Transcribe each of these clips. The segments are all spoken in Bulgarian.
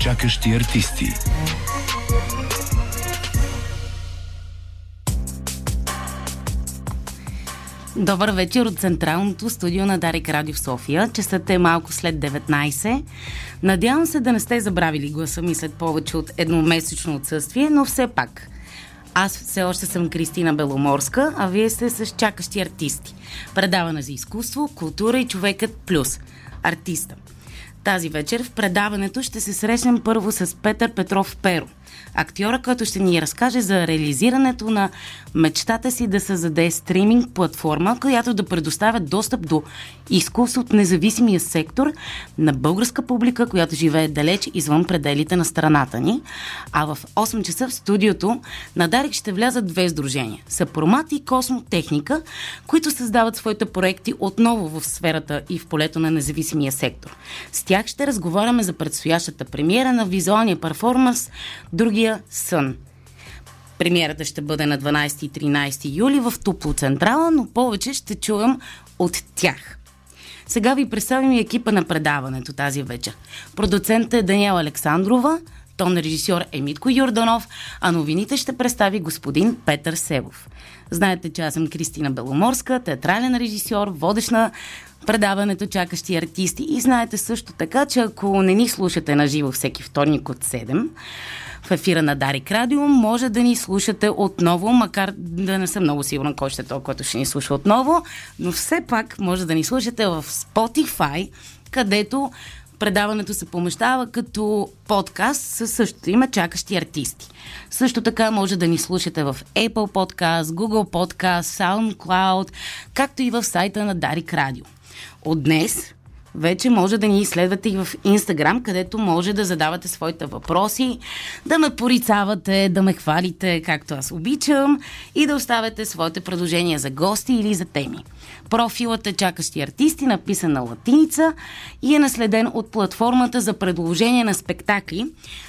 Чакащи артисти. Добър вечер от Централното студио на Дарик Радио в София. Часът е малко след 19. Надявам се да не сте забравили гласа ми след повече от едномесечно отсъствие, но все пак. Аз все още съм Кристина Беломорска, а вие сте с чакащи артисти. Предаване за изкуство, култура и човекът плюс. Артиста. Тази вечер в предаването ще се срещнем първо с Петър Петров Перо – актьора, който ще ни разкаже за реализирането на мечтата си да създаде стриминг платформа, която да предоставя достъп до изкуство от независимия сектор на българска публика, която живее далеч извън пределите на страната ни. А в 8 часа в студиото на Дарик ще влязат две сдружения – Съпромат и Космотехника, които създават своите проекти отново в сферата и в полето на независимия сектор. С тях ще разговаряме за предстоящата премиера на визуалния перформанс Другия сън. Премиерата ще бъде на 12 и 13 юли в Тупло Централа, но повече ще чуем от тях. Сега ви представим и екипа на предаването тази вечер. Продуцент е Даниела Александрова, тон режисьор е Митко Юрданов, а новините ще представи господин Петър Севов. Знаете, че аз съм Кристина Беломорска, театрален режисьор, водещ на предаването Чакащи артисти и знаете също така, че ако не ни слушате на живо всеки вторник от 7, в ефира на Дарик Радио. Може да ни слушате отново, макар да не съм много сигурна кой ще е то, който ще ни слуша отново, но все пак може да ни слушате в Spotify, където предаването се помещава като подкаст със същото име Чакащи артисти. Също така може да ни слушате в Apple Podcast, Google Podcast, SoundCloud, както и в сайта на Дарик Радио. От днес вече може да ни изследвате и в Инстаграм, където може да задавате своите въпроси, да ме порицавате, да ме хвалите, както аз обичам, и да оставяте своите предложения за гости или за теми. Профилът е Чакащи артисти, написан на латиница и е наследен от платформата за предложение на спектакли,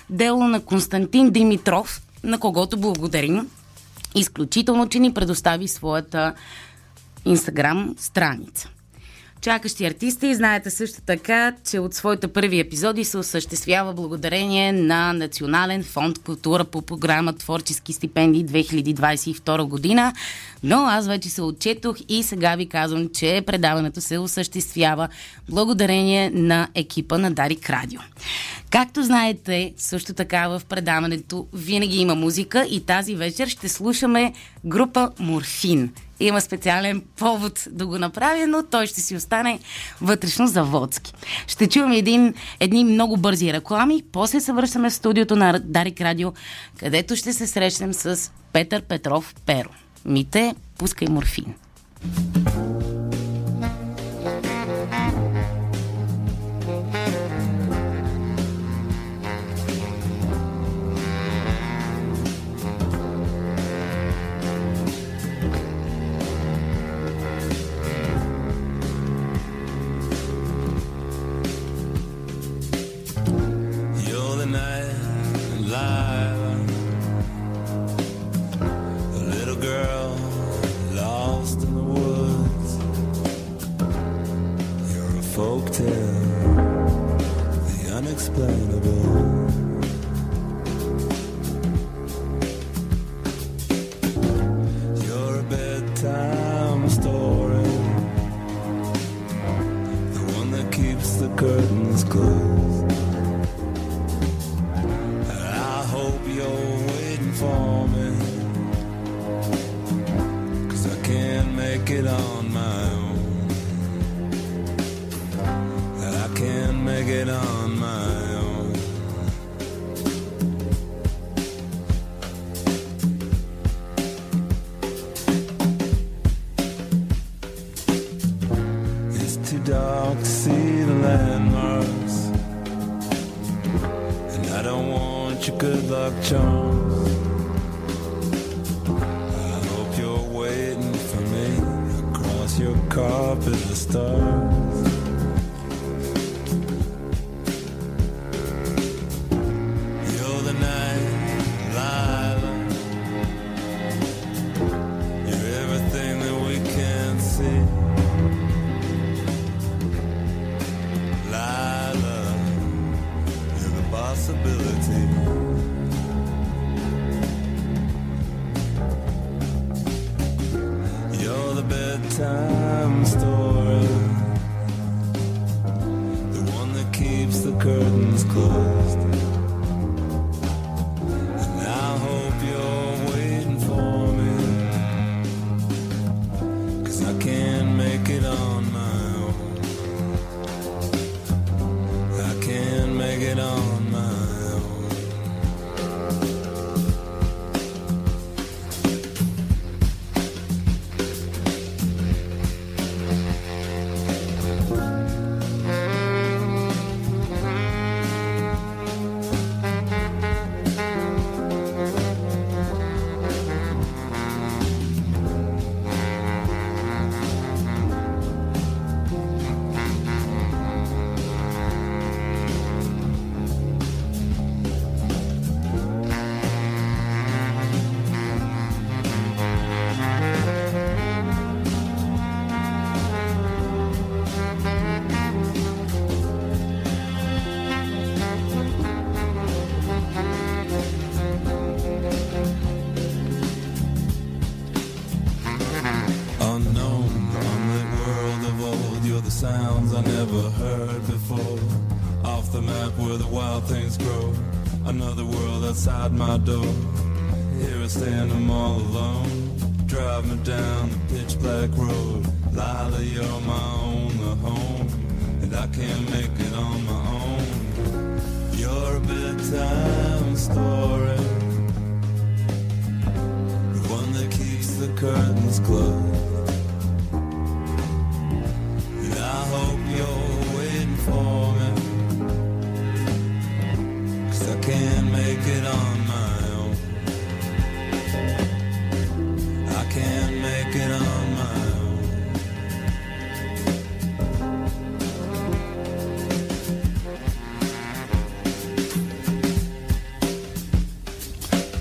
дело на Константин Димитров, на когото благодарим изключително, че ни предостави своята Инстаграм страница чакащи артисти. Знаете също така, че от своите първи епизоди се осъществява благодарение на Национален фонд култура по програма Творчески стипендии 2022 година. Но аз вече се отчетох и сега ви казвам, че предаването се осъществява благодарение на екипа на Дарик Радио. Както знаете, също така в предаването винаги има музика и тази вечер ще слушаме група Морфин има специален повод да го направя, но той ще си остане вътрешно заводски. Ще чуем един, едни много бързи реклами, после се връщаме в студиото на Дарик Радио, където ще се срещнем с Петър Петров Перо. Мите, пускай морфин. Where the wild things grow, another world outside my door.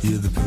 You're the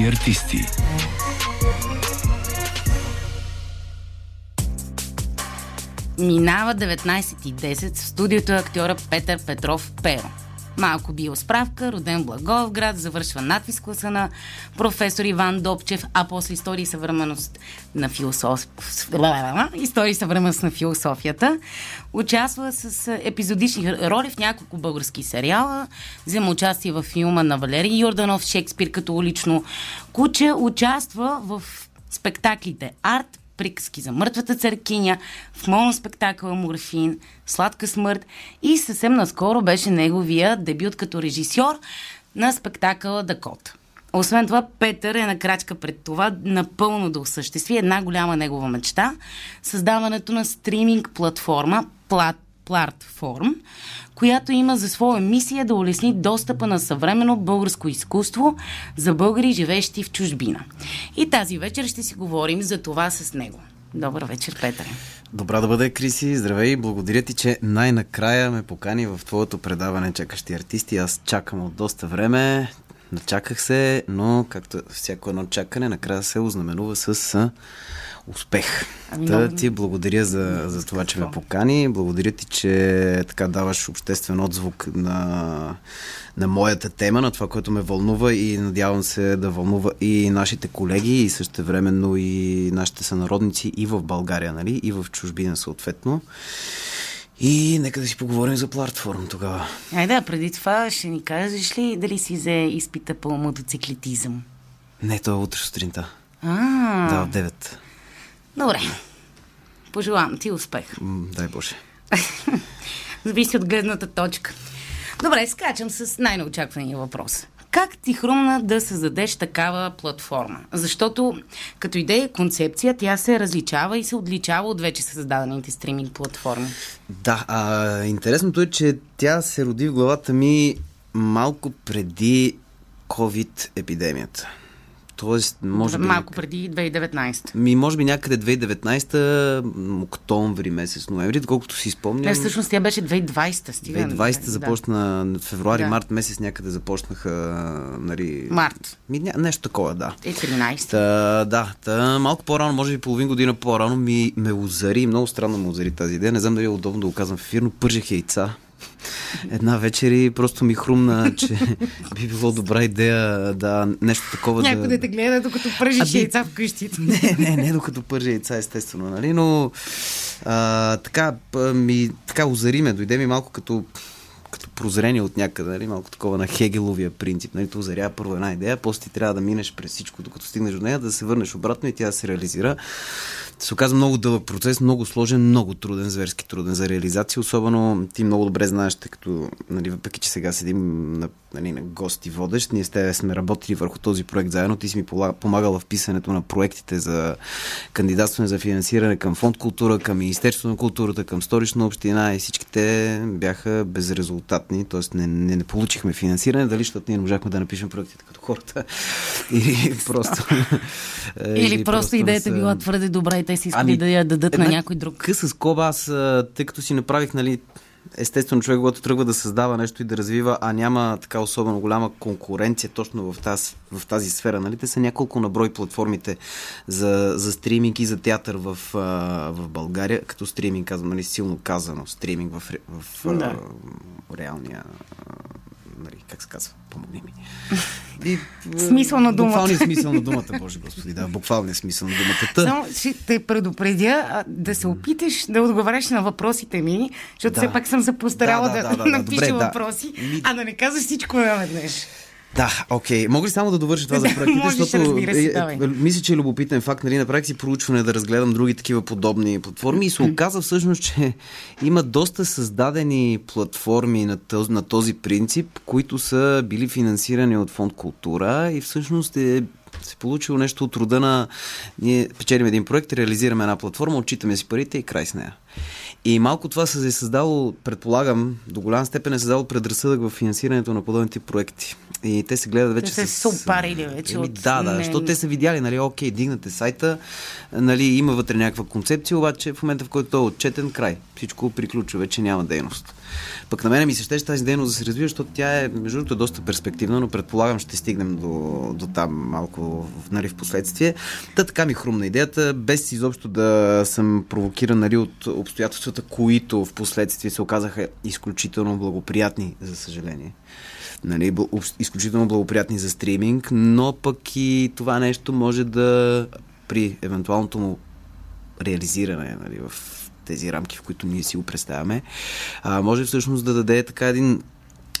Чакащи артисти. Минава 19.10 в студиото е актьора Петър Петров Перо. Малко биосправка, роден Благоевград, завършва надвис класа на професор Иван Добчев, а после история и съвременност на философ... история и съвременност на философията. Участва с епизодични роли в няколко български сериала. Взема участие в филма на Валерий Йорданов, Шекспир като улично куче. Участва в спектаклите Арт, приказки за мъртвата църкиня, в моноспектакъла Морфин, Сладка смърт и съвсем наскоро беше неговия дебют като режисьор на спектакъла Дакот. Освен това, Петър е на крачка пред това напълно да осъществи една голяма негова мечта създаването на стриминг платформа Плат платформ, която има за своя мисия да улесни достъпа на съвременно българско изкуство за българи, живеещи в чужбина. И тази вечер ще си говорим за това с него. Добър вечер, Петър. Добра да бъде, Криси. Здравей. Благодаря ти, че най-накрая ме покани в твоето предаване Чакащи артисти. Аз чакам от доста време. Начаках се, но както всяко едно чакане, накрая се ознаменува с успех. Ами, Та, много- ти благодаря за, за това, че ме покани. Благодаря ти, че така даваш обществен отзвук на, на моята тема, на това, което ме вълнува и надявам се да вълнува и нашите колеги, и също времено и нашите сънародници и в България, нали? и в чужбина съответно. И нека да си поговорим за платформ тогава. Айде, а преди това ще ни кажеш ли дали си взе изпита по мотоциклетизъм? Не, то е утре сутринта. А, Да, в 9. добре. Пожелавам ти успех. М, Дай Боже. Зависи от гледната точка. Добре, скачам с най-неочаквания въпрос. Как ти хрумна да създадеш такава платформа? Защото като идея концепция, тя се различава и се отличава от вече създадените стриминг платформи. Да, а, интересното е, че тя се роди в главата ми малко преди COVID-епидемията. Тоест, може би... Малко преди 2019. Ми, може би някъде 2019, м, октомври месец, ноември, доколкото си спомням. Не, всъщност тя беше 2020. Стига. 2020 Да. започна, февруари, Да. март месец някъде започнаха, нали... Март. Ми, ня, нещо такова, да. Е, 13. Та, да, та, малко по-рано, може би половин година по-рано ми ме озари, много странно ме озари тази идея. Не знам дали е удобно да го казвам в ефир, но пържех яйца. Една вечер и просто ми хрумна, че би било добра идея да нещо такова Някой да... да те гледа, докато пръжиш Аби- яйца вкъщи. Не, не, не докато пържа яйца, естествено, нали, но а, така, ми, така озари ме, дойде ми малко като като прозрение от някъде, нали? малко такова на Хегеловия принцип. Нали? То озарява първо една идея, после ти трябва да минеш през всичко, докато стигнеш до нея, да се върнеш обратно и тя да се реализира. Се оказа много дълъг процес, много сложен, много труден, зверски труден за реализация. Особено ти много добре знаеш, тъй като, нали, въпреки че сега седим на, нали, на гости водещ, ние с тебе сме работили върху този проект заедно. Ти си ми помагала в писането на проектите за кандидатстване за финансиране към фонд култура, към Министерство на културата, към Столична община и всички те бяха безрезултатни, т.е. Не, не, не получихме финансиране, дали защото ние не можахме да напишем проектите като хората или просто... Или, просто идеята била твърде добра и те си искали Ами, да я дадат на една някой друг. Къса скоба, аз, тъй като си направих, нали, естествено човек, когато тръгва да създава нещо и да развива, а няма така особено голяма конкуренция точно в тази, в тази сфера, нали, те са няколко наброй платформите за, за стриминг и за театър в, в България, като стриминг, казвам, нали, силно казано, стриминг в, в а, Да. реалния, нали, как се казва, помогни ми. И, Смисъл на думата. Буквалният смисъл на думата, Боже Господи, да, буквалният смисъл на думата. Та, Само ще те предупредя да се опиташ да отговаряш на въпросите ми, защото Да. все пак съм се постарала Да, да, да, да, да, да, напиша добре, да. въпроси, Ми- а да не казваш всичко наведнъж. Да, окей. Мога ли само да довърша това за проектите, можеш, защото разбира се, е, е, мисля, че е любопитен факт, нали, направих си проучване да разгледам други такива подобни платформи и се оказа всъщност, че има доста създадени платформи на този, на този принцип, които са били финансирани от фонд култура и всъщност е се получило нещо от рода на ние печелим един проект, реализираме една платформа, отчитаме си парите и край с нея. И малко това се е създало, предполагам, до голяма степен е създало предразсъдък в финансирането на подобни тип проекти. И те се гледат вече Те с... се са опарили вече Еми, от- Да, да, не- защото те са видяли, нали, окей, дигнате сайта, нали, има вътре някаква концепция, обаче в момента, в който той е отчетен край, всичко приключва, вече няма дейност. Пък на мен ми се ще тази дейност да се развива, защото тя е, между другото, доста перспективна, но предполагам ще стигнем до, до там малко нали, в последствие. Та така ми хрумна идеята, без изобщо да съм провокиран нали, от обстоятелствата, които в последствие се оказаха изключително благоприятни, за съжаление нали, изключително благоприятни за стриминг, но пък и това нещо може да при евентуалното му реализиране нали, в тези рамки, в които ние си го представяме, а, може всъщност да даде така един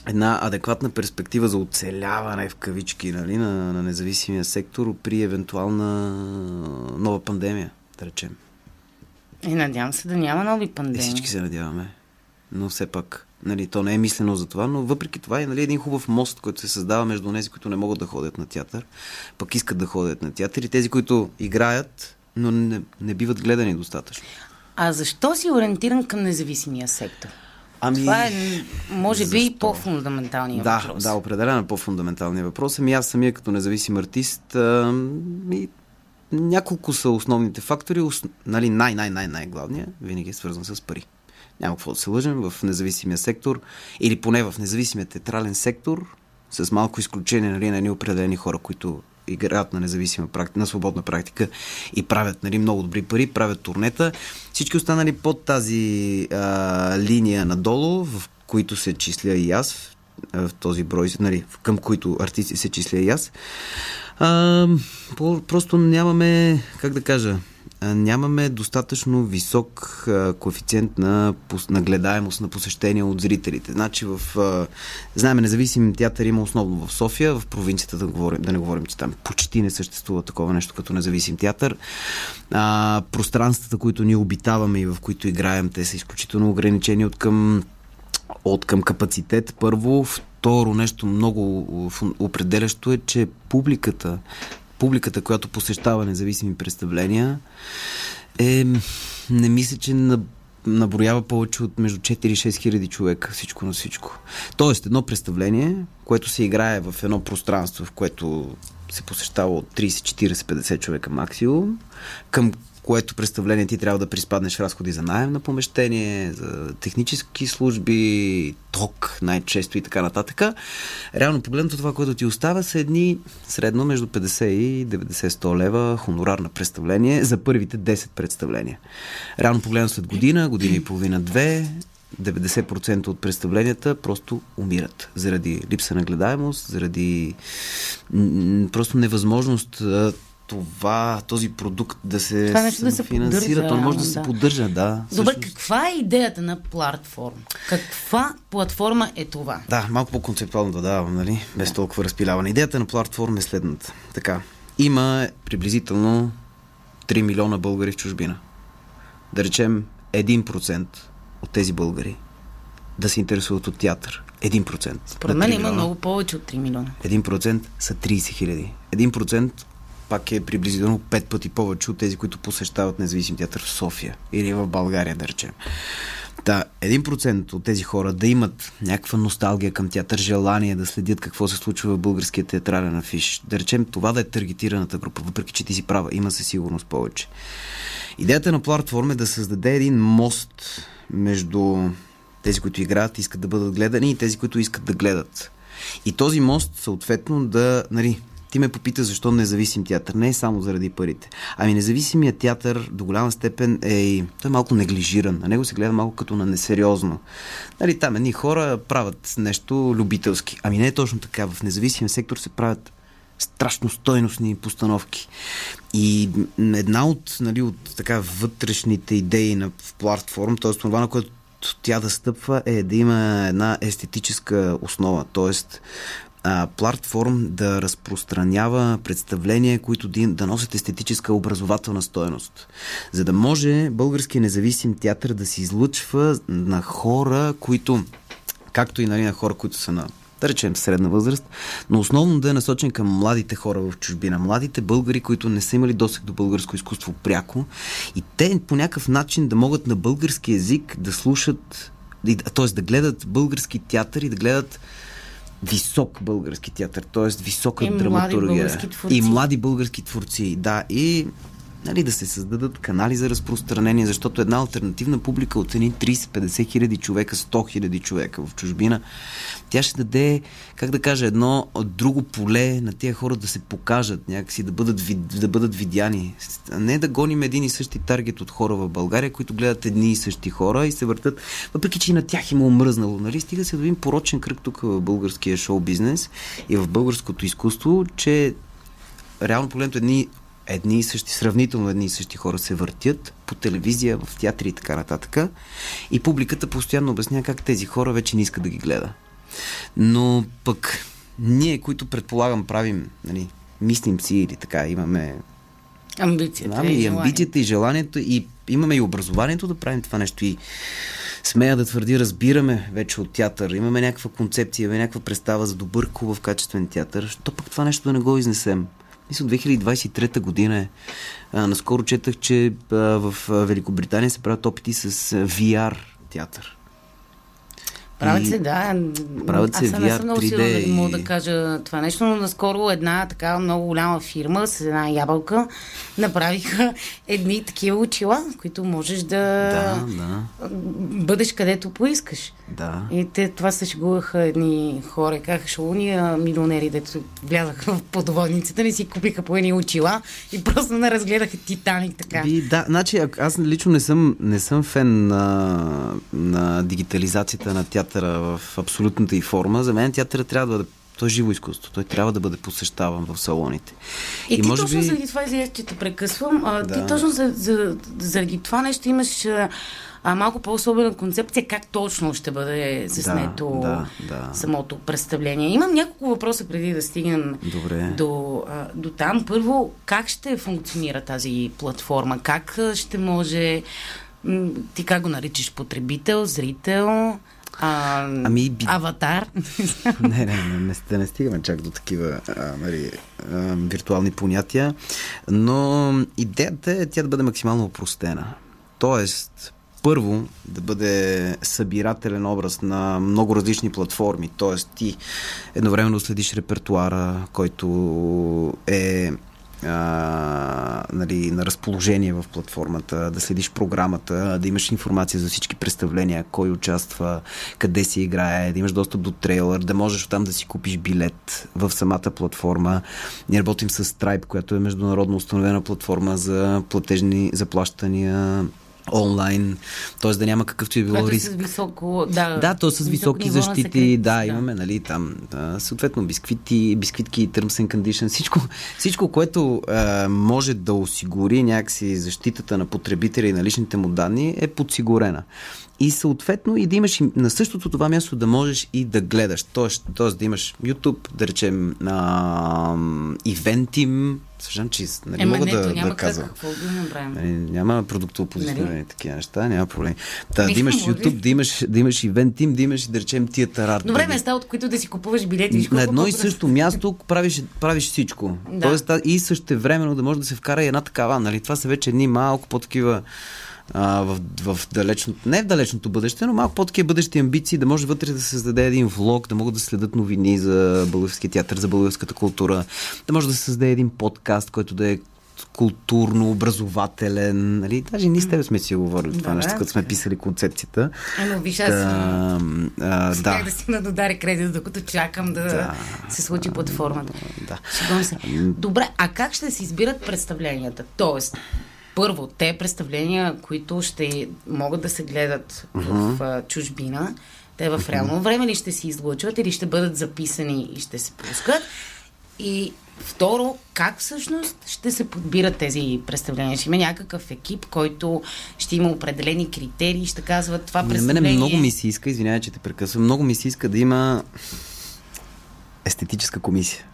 една адекватна перспектива за оцеляване в кавички нали, на, на независимия сектор при евентуална нова пандемия, да речем. И надявам се да няма нови Е, пандемии. всички се надяваме. Но все пак, нали, то не е мислено за това, но въпреки това е нали, един хубав мост, който се създава между тези, които не могат да ходят на театър, пък искат да ходят на театър и тези, които играят, но не, не биват гледани достатъчно. А защо си ориентиран към независимия сектор? Ами... Това е, може би, Защо? по-фундаменталният Да, въпрос. да, определено е по-фундаменталният въпрос. Ами аз самия като независим артист, а, и няколко са основните фактори. Ос, нали, най-най-най-най-главният винаги е свързан с пари. Няма какво да се лъжем в независимия сектор или поне в независимия театрален сектор, с малко изключение нали, на определени хора, които играят на независима практика, на свободна практика и правят нали, много добри пари, правят турнета. Всички останали под тази а, линия надолу, в които се числя и аз, в този брой, нали, към които артисти се числя и аз. А, просто нямаме, как да кажа, нямаме достатъчно висок коефициент на, пос- на посещение от зрителите. Значи в, а, знаем, независим театър има основно в София, в провинцията да, говорим, да не говорим, че там почти не съществува такова нещо като независим театър. А, пространствата, които ние обитаваме и в които играем, те са изключително ограничени от към от към капацитет. Първо, второ нещо много фун- определящо е, че публиката, публиката, която посещава независими представления, е, не мисля, че на наброява повече от между 4 и 6 хиляди човека, всичко на всичко. Тоест, едно представление, което се играе в едно пространство, в което се посещава от 30, 40, 50 човека максимум, към което представление ти трябва да приспаднеш разходи за найем на помещение, за технически служби, ток най-често и така нататък. Реално погледнато това, което ти остава са едни средно между 50 и 90-100 лева хонорар на представление за първите 10 представления. Реално погледнато след година, година и половина, две, 90% от представленията просто умират заради липса на гледаемост, заради просто невъзможност това, този продукт да се Това нещо да се финансира. поддържа, То не може да да. се поддържа, да. Добре, Всъщност- каква е идеята на платформа? Каква платформа е това? Да, малко по-концептуално да давам, нали? Без толкова разпиляване. Идеята на платформа е следната. Така, има приблизително 3 милиона българи в чужбина. Да речем 1% от тези българи да се интересуват от театър. 1%. Според мен 3 има много повече от 3 милиона. 1% са 30 хиляди. 1% пак е приблизително 5 пъти повече от тези, които посещават независим театър в София или в България, да речем. Да, 1% от тези хора да имат някаква носталгия към театър, желание да следят какво се случва в българския театрален афиш. Да речем това да е таргетираната група, въпреки че ти си права, има със сигурност повече. Идеята на платформа е да създаде един мост между тези, които играят, искат да бъдат гледани и тези, които искат да гледат. И този мост, съответно, да, нали, ти ме попита защо независим театър. Не е само заради парите. Ами независимият театър до голяма степен е и... Той е малко неглижиран. На него се гледа малко като на несериозно. Нали, там едни хора правят нещо любителски. Ами не е точно така. В независимия сектор се правят страшно стойностни постановки. И една от, нали, от така вътрешните идеи на платформ, т.е. това, на което тя да стъпва, е да има една естетическа основа. Тоест, а, платформ да разпространява представления, които да, носят естетическа образователна стоеност. За да може българския независим театър да се излъчва на хора, които, както и нали, на хора, които са на да речем средна възраст, но основно да е насочен към младите хора в чужбина, младите българи, които не са имали досег до българско изкуство пряко и те по някакъв начин да могат на български язик да слушат, т.е. да гледат български театър и да гледат висок български театър, т.е. висока И млади драматургия. творци. И млади български творци, да. И нали, да се създадат канали за разпространение, защото една альтернативна публика от едни 30-50 хиляди човека, 100 хиляди човека в чужбина, тя ще даде, как да кажа, едно друго поле на тия хора да се покажат някакси, да бъдат, да бъдат видяни. Не да гоним един и същи таргет от хора в България, които гледат едни и същи хора и се въртат, въпреки че и на тях им е омръзнало. Нали? Стига се да видим порочен кръг тук в българския шоу-бизнес и в българското изкуство, че реално погледнато едни, едни и същи, сравнително едни и същи хора се въртят по телевизия, в театри и така нататък. И публиката постоянно обяснява как тези хора вече не искат да ги гледа. Но пък ние, които предполагам правим, нали, мислим си или така, имаме Амбицията Знам, и, и желанието. амбицията, и желанието, и имаме и образованието да правим това нещо. И смея да твърди, разбираме вече от театър, имаме някаква концепция, имаме някаква представа за добър, хубав, качествен театър. То пък това нещо да не го изнесем. Мисля, 2023 година е. А, наскоро четах, че а, в Великобритания се правят опити с VR театър. Правят се, да. правят се Аз не съм много 3D сигурна да и- мога да кажа това нещо, но наскоро една така много голяма фирма с една ябълка направиха едни такива очила, които можеш да, Да, да, бъдеш където поискаш. да. И те това се шегуваха едни хора и казаха, шо уния милионери, дето влязаха в подводницата, не си купиха по едни очила и просто не разгледаха Титаник така. Би, да, значи аз лично не съм, не съм фен на, на дигитализацията на театъра в абсолютната и форма. За мен театъра трябва да бъде той е живо изкуство. Той трябва да бъде посещаван в салоните. И, и ти точно би... заради това, извиня, че те прекъсвам, а, Да. ти точно за, за, заради това нещо имаш а, малко по-особена концепция как точно ще бъде заснето да, да. самото представление. Имам няколко въпроса преди да стигнем Добре. До, а, до там. Първо, как ще функционира тази платформа? Как ще може... Ти как го наричаш? Потребител, зрител, а, Ами, би- аватар? не, не, не, не, не, не стигаме чак до такива а, нали, а, виртуални понятия, но идеята е тя да бъде максимално опростена. Тоест, първо да бъде събирателен образ на много различни платформи. Тоест ти едновременно следиш репертуара, който е а, нали, на разположение в платформата, да следиш програмата, да имаш информация за всички представления, кой участва, къде си играе, да имаш достъп до трейлър, да можеш там да си купиш билет в самата платформа. Ние работим с Stripe, която е международно установена платформа за платежни заплащания онлайн, т.е. да няма какъвто и било е риск. с високо, да, Да, то с високо високи ниво на защити, секретност, да, имаме, нали, там, а, съответно, бисквити, бисквитки, terms and conditions, всичко, всичко което а, може да осигури някакси защитата на потребителя и на личните му данни е подсигурена. И съответно и да имаш и на същото това място да можеш и да гледаш. Тоест, тоест да имаш YouTube, да речем, а, ивентим, съжалявам, че нали, Ема мога не, да, няма да казвам. какво да направим. Нали, няма продуктово позициониране, Нали? такива неща, няма проблем. Та, да имаш. YouTube, да имаш, да имаш ивент тим, да имаш, да речем, тия арт. Добре, места, от които да си купуваш билети. на едно и също място правиш, правиш всичко. Да. Тоест, и също времено да може да се вкара и една такава. Нали? Това са вече едни малко по-такива а, в, в далечното, не в далечното бъдеще, но малко по-такива бъдещи амбиции, да може вътре да се създаде един влог, да могат да следят новини за българския театър, за българската култура, да може да се създаде един подкаст, който да е културно, образователен. Нали? Даже ние с теб сме си говорили това Да, нещо, да, като сме писали концепцията. Ено, виж, аз Та, а, да. да стигна до Дари кредит, докато чакам да, Да. се случи платформата. Да. Добре, а как ще се избират представленията? Тоест, първо, те представления, които ще могат да се гледат в а, чужбина, те в реално време ли ще се излъчват или ще бъдат записани и ще се пускат? И второ, как всъщност ще се подбират тези представления? Ще има някакъв екип, който ще има определени критерии, ще казва това На представление... мене много ми се иска, извинявай, че те прекъсвам, много ми се иска да има естетическа комисия.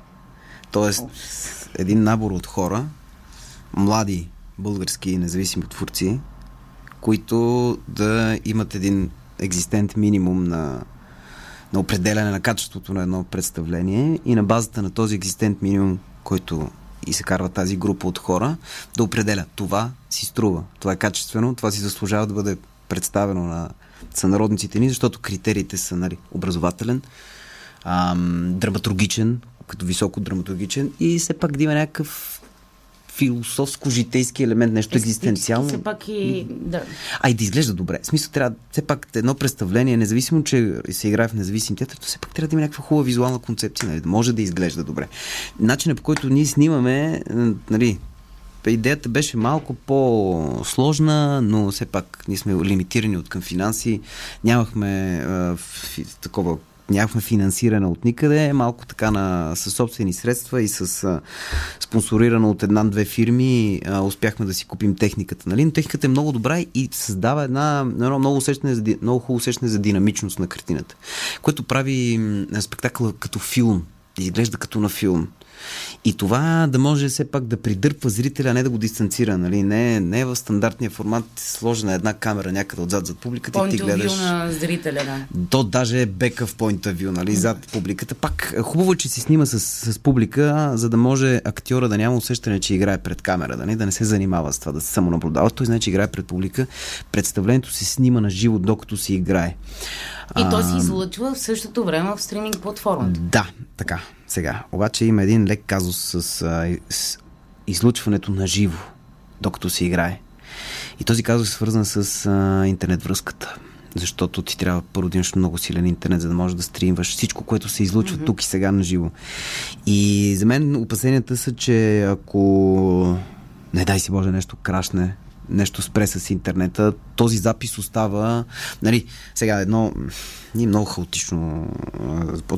Тоест, един набор от хора, млади български независими творци, които да имат един екзистент минимум на, на определяне на качеството на едно представление и на базата на този екзистент минимум, който и се карва тази група от хора, да определя това си струва, това е качествено, това си заслужава да бъде представено на сънародниците ни, защото критериите са нали, образователен, ам, драматургичен, като високо драматургичен и все пак да има някакъв философско-житейски елемент, нещо екзистенциално. Все пак и... Да. А и да изглежда добре. В смисъл трябва, все пак едно представление, независимо, че се играе в независим театър, то все пак трябва да има някаква хубава визуална концепция, нали, може да изглежда добре. Начинът по който ние снимаме, нали, идеята беше малко по-сложна, но все пак ние сме лимитирани от към финанси. Нямахме а, фи, такова нямахме финансиране от никъде, малко така на, със собствени средства и с а, спонсорирано от една-две фирми а, успяхме да си купим техниката. Нали? Но техниката е много добра и създава една, едно много, усещане за, много хубаво усещане за динамичност на картината, което прави спектакъла като филм. Изглежда като на филм. И това да може все пак да придърпва зрителя, а не да го дистанцира. Нали? Не, не е в стандартния формат сложена една камера някъде отзад зад публиката и ти Point гледаш. на зрителя, да. То даже е бека в point of view, нали, зад публиката. Пак хубаво, е, че си снима с, с публика, за да може актьора да няма усещане, че играе пред камера, да не, да не се занимава с това, да се самонаблюдава. Той знае, че играе пред публика. Представлението се снима на живо, докато си играе. И то А, се излъчва в същото време в стриминг платформата. Да, така. Сега, обаче има един лек казус с, а, с излучването на живо, докато се играе. И този казус е свързан с а, интернет връзката. Защото ти трябва първо да имаш много силен интернет, за да можеш да стримваш всичко, което се излучва mm-hmm. тук и сега на живо. И за мен опасенията са, че ако не дай си Боже нещо крашне, нещо спре с интернета, този запис остава, нали, сега едно, ние много хаотично,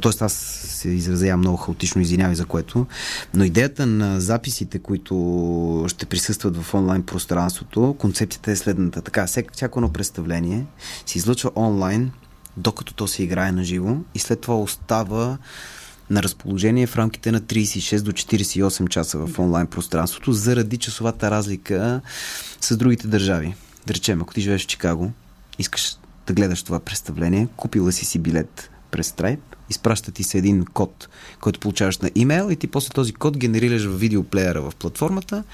т.е. аз се изразявам много хаотично, извинявай за което, но идеята на записите, които ще присъстват в онлайн пространството, концепцията е следната. Така, всяко едно представление се излъчва онлайн, докато то се играе на живо и след това остава на разположение в рамките на 36 до 48 часа в онлайн пространството, заради часовата разлика с другите държави. Да речем, ако ти живееш в Чикаго, искаш да гледаш това представление, купила си си билет през Stripe, изпраща ти се един код, който получаваш на имейл и ти после този код генерираш в видеоплеера в платформата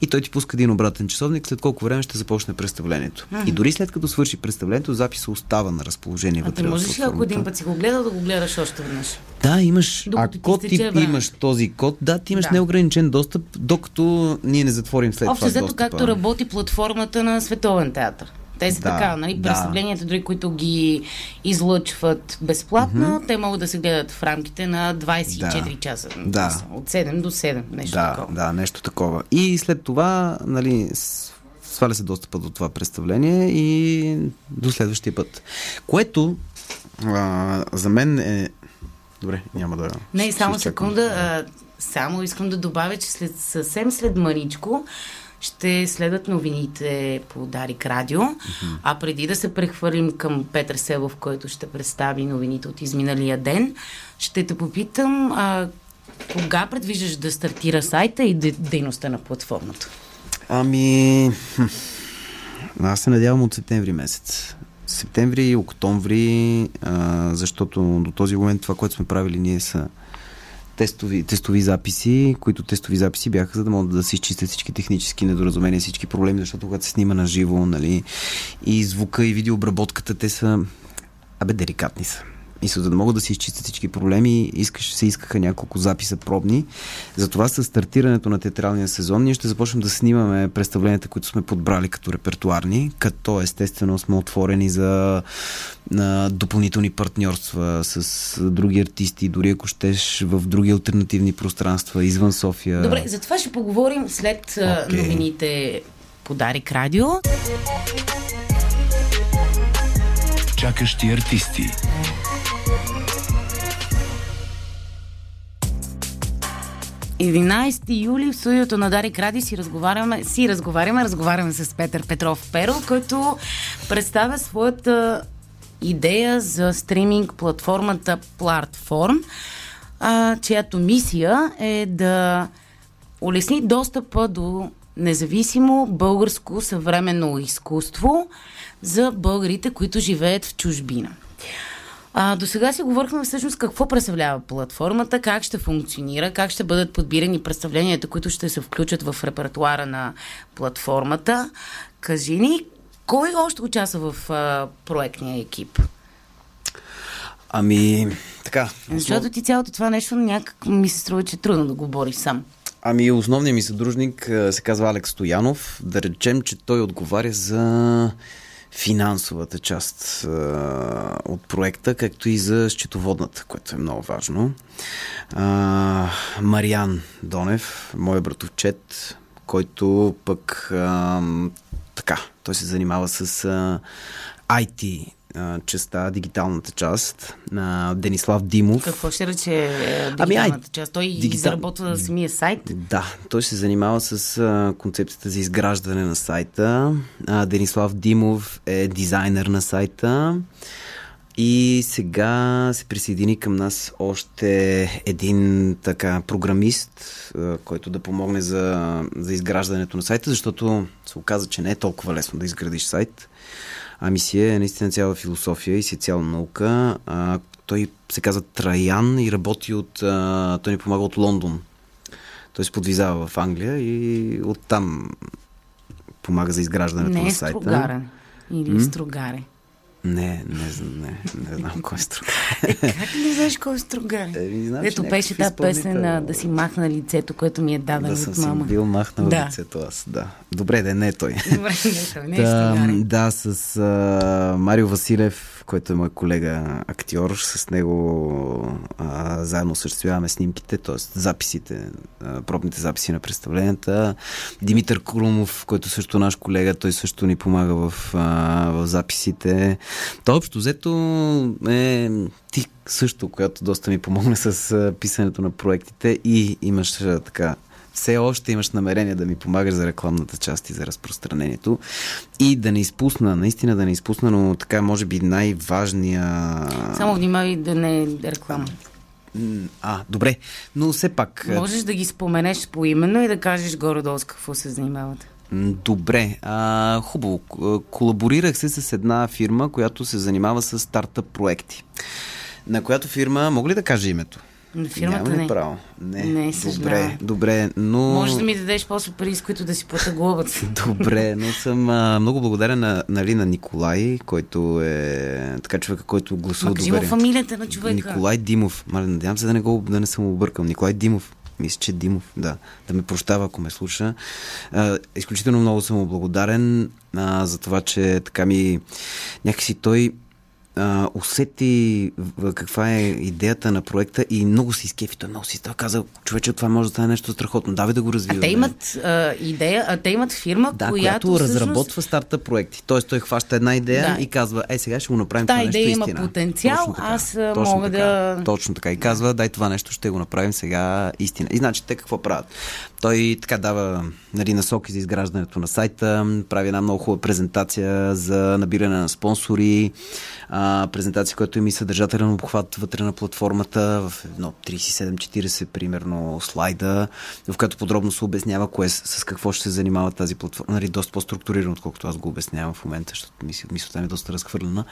и той ти пуска един обратен часовник, след колко време ще започне представлението. Мгм. И дори след като свърши представлението, записа остава на разположение А вътре ти можеш ли, ако един път си го гледал, да го гледаш още веднъж? Да, имаш. Докато ако ти ти имаш този код, да, ти имаш Да. неограничен достъп, докато ние не затворим след Общо това достъпа. както работи платформата на Световен театър. Те са Да, така, нали? да. Представленията, дори които ги излъчват безплатно, те могат да се гледат в рамките на 24 Да. часа. Да. От 7 до 7, нещо да, такова. да, нещо такова. И след това, нали, сваля се достъпа до това представление и до следващия път. Което а, за мен е... Добре, няма да... Не, само секунда. А, само искам да добавя, че след, съвсем след маничко ще следват новините по Дарик Радио. А преди да се прехвърлим към Петър Селов, който ще представи новините от изминалия ден, ще те попитам а, кога предвиждаш да стартира сайта и де- дейността на платформата? Ами... Аз се надявам от септември месец. Септември, октомври, а, защото до този момент това, което сме правили ние са тестови, тестови записи, които тестови записи бяха, за да могат да се изчистят всички технически недоразумения, всички проблеми, защото когато се снима на живо, нали, и звука, и видеообработката, те са, абе, деликатни са. И за да могат да се изчистят всички проблеми, искаш, се искаха няколко записа пробни. Затова с стартирането на театралния сезон ние ще започнем да снимаме представленията, които сме подбрали като репертуарни, като естествено сме отворени за на допълнителни партньорства с други артисти, дори ако щеш в други альтернативни пространства, извън София. Добре, за това ще поговорим след Окей. новините по Дарик Радио. Чакащи артисти. – 11 юли в студиото на Дарик Ради си разговаряме, си разговаряме, разговаряме с Петър Петров Перо, който представя своята идея за стриминг платформата Платформ, чиято мисия е да улесни достъпа до независимо българско съвременно изкуство за българите, които живеят в чужбина. А, до сега си говорихме всъщност какво представлява платформата, как ще функционира, как ще бъдат подбирани представленията, които ще се включат в репертуара на платформата. Кажи ни, кой още участва в а, проектния екип? Ами, така. Защото ти цялото това нещо някак ми се струва, че е трудно да го бориш сам. Ами основният ми съдружник се казва Алекс Стоянов. Да речем, че той отговаря за финансовата част а, от проекта, както и за счетоводната, което е много важно. А, Мариан Донев, мой братовчет, който пък а, така, той се занимава с а, IT а, дигиталната част на Денислав Димов. Какво ще рече е, Ами, дигиталната ай, част? Той дигитал- изработва самия сайт. Да, той се занимава с а, концепцията за изграждане на сайта. А, Денислав Димов е дизайнер на сайта. И сега се присъедини към нас още един така програмист, който да помогне за, за изграждането на сайта, защото се оказа, че не е толкова лесно да изградиш сайт. Ами си е наистина цяла философия и си е цяла наука. А, той се казва Траян и работи от... А, той ни помага от Лондон. Той се подвизава в Англия и оттам помага за изграждането Не е на сайта. стругарен. Или стругаре. Не, не, знам- не, не знам кой е стругар. Как не знаеш кой е стругаре? Еми, знам, Ето беше тази песен изпълнител. а, да си махна лицето, което ми е дадено да от мама. бил махнал Да. лицето аз, да. Добре, да не е той. Добре, не, той не е Да, да, с а, Марио Василев, който е мой колега актьор, с него а, заедно осъществяваме снимките, т.е. записите, а, пробните записи на представленията. Димитър Крумов, който също наш колега, той също ни помага в, а, в записите. То общо взето е ти също, която доста ми помогна с писането на проектите и имаш така все още имаш намерение да ми помагаш за рекламната част и за разпространението. И да не изпусна, наистина да не изпусна, но така може би най-важния... Само внимавай да не е реклама. А, добре, но все пак... Можеш да ги споменеш по именно и да кажеш горе-долу с какво се занимават. Добре, а, хубаво. Колаборирах се с една фирма, която се занимава с стартъп проекти. На която фирма, мога ли да кажа името? На фирмата Няма ли не. право? Не. Не, добре, съжалявам. добре, но... Може да ми дадеш после пари, с които да си плата глобата. Добре, но съм а, много благодарен на, нали, на Николай, който е така човека, който гласува Ма доверие. фамилията на човека. Николай Димов. Мале, надявам се да не, го, да не съм объркал. Николай Димов. Мисля, че Димов, да. Да ме прощава, ако ме слуша. А, изключително много съм благодарен а, за това, че така ми... Някакси той а, усети каква е идеята на проекта и много се изкефи. Той много си той каза, човече, това може да стане нещо страхотно. Давай да го А развиваме. те имат а, идея, а те имат фирма, Да, която, която всъщност, разработва старта проекти. Тоест той хваща една идея Да. и казва, е сега ще го направим Та това нещо идея има истина. потенциал, Точно така. аз, а, Точно мога така. да- Точно така. И казва, дай това нещо, ще го направим сега истина. И значи те какво правят? Той така дава нали, насоки за изграждането на сайта, прави една много хубава презентация за набиране на спонсори, а, презентация, която има и съдържателен обхват вътре на платформата в едно 37-40 примерно слайда, в която подробно се обяснява кое, с, какво ще се занимава тази платформа. Нали, доста по-структурирано, отколкото аз го обяснявам в момента, защото мисля, мисълта ми е доста разхвърлена.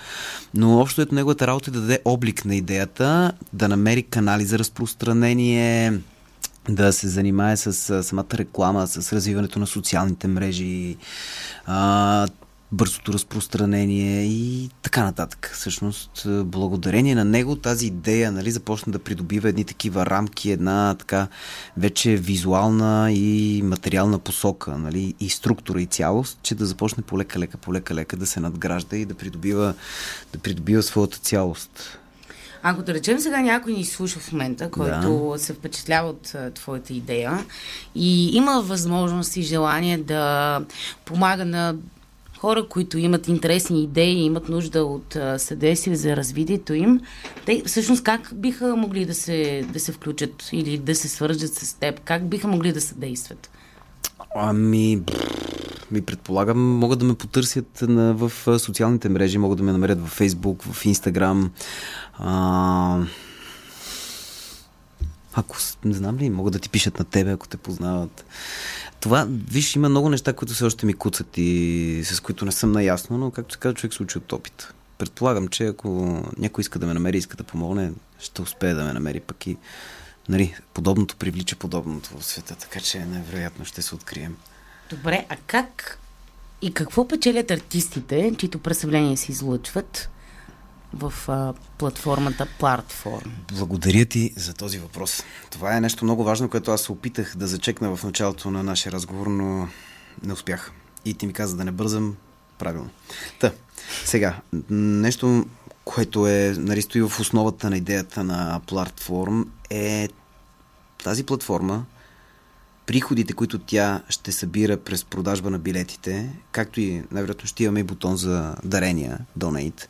Но общо ето неговата работа е да даде облик на идеята, да намери канали за разпространение, да се занимае с самата реклама, с развиването на социалните мрежи, а, бързото разпространение и така нататък. Всъщност, благодарение на него тази идея нали, започна да придобива едни такива рамки, една така вече визуална и материална посока, нали, и структура и цялост, че да започне полека-лека, полека-лека да се надгражда и да придобива, да придобива своята цялост. Ако да речем сега някой ни слуша в момента, който се впечатлява от а, твоята идея и има възможност и желание да помага на хора, които имат интересни идеи и имат нужда от съдействие за развитието им, те всъщност как биха могли да се, да се включат или да се свържат с теб? Как биха могли да съдействат? Ами, ми предполагам, могат да ме потърсят на, в социалните мрежи, могат да ме намерят в Facebook, в Instagram. А, ако, не знам ли, могат да ти пишат на тебе, ако те познават. Това, виж, има много неща, които все още ми куцат и с които не съм наясно, но както се казва, човек се учи от опит. Предполагам, че ако някой иска да ме намери, иска да помогне, ще успее да ме намери пък и нали, подобното привлича подобното в света, така че невероятно ще се открием. Добре, а как и какво печелят артистите, чието представления се излъчват в а, платформата Платформ? Благодаря ти за този въпрос. Това е нещо много важно, което аз се опитах да зачекна в началото на нашия разговор, но не успях. И ти ми каза да не бързам правилно. Та, сега, нещо, което е, нали, стои в основата на идеята на платформ е тази платформа, приходите, които тя ще събира през продажба на билетите, както и най-вероятно ще имаме и бутон за дарения, Donate.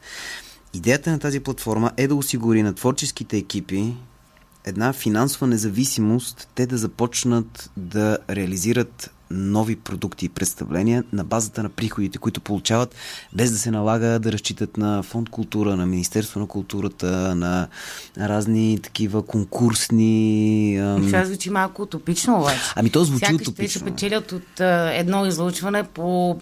Идеята на тази платформа е да осигури на творческите екипи една финансова независимост, те да започнат да реализират нови продукти и представления на базата на приходите, които получават, без да се налага да разчитат на фонд култура, на Министерство на културата, на разни такива конкурсни... ам, Това звучи малко утопично, обаче. Ами то звучи Сякаш те ще утопично. печелят от а, едно излъчване по 10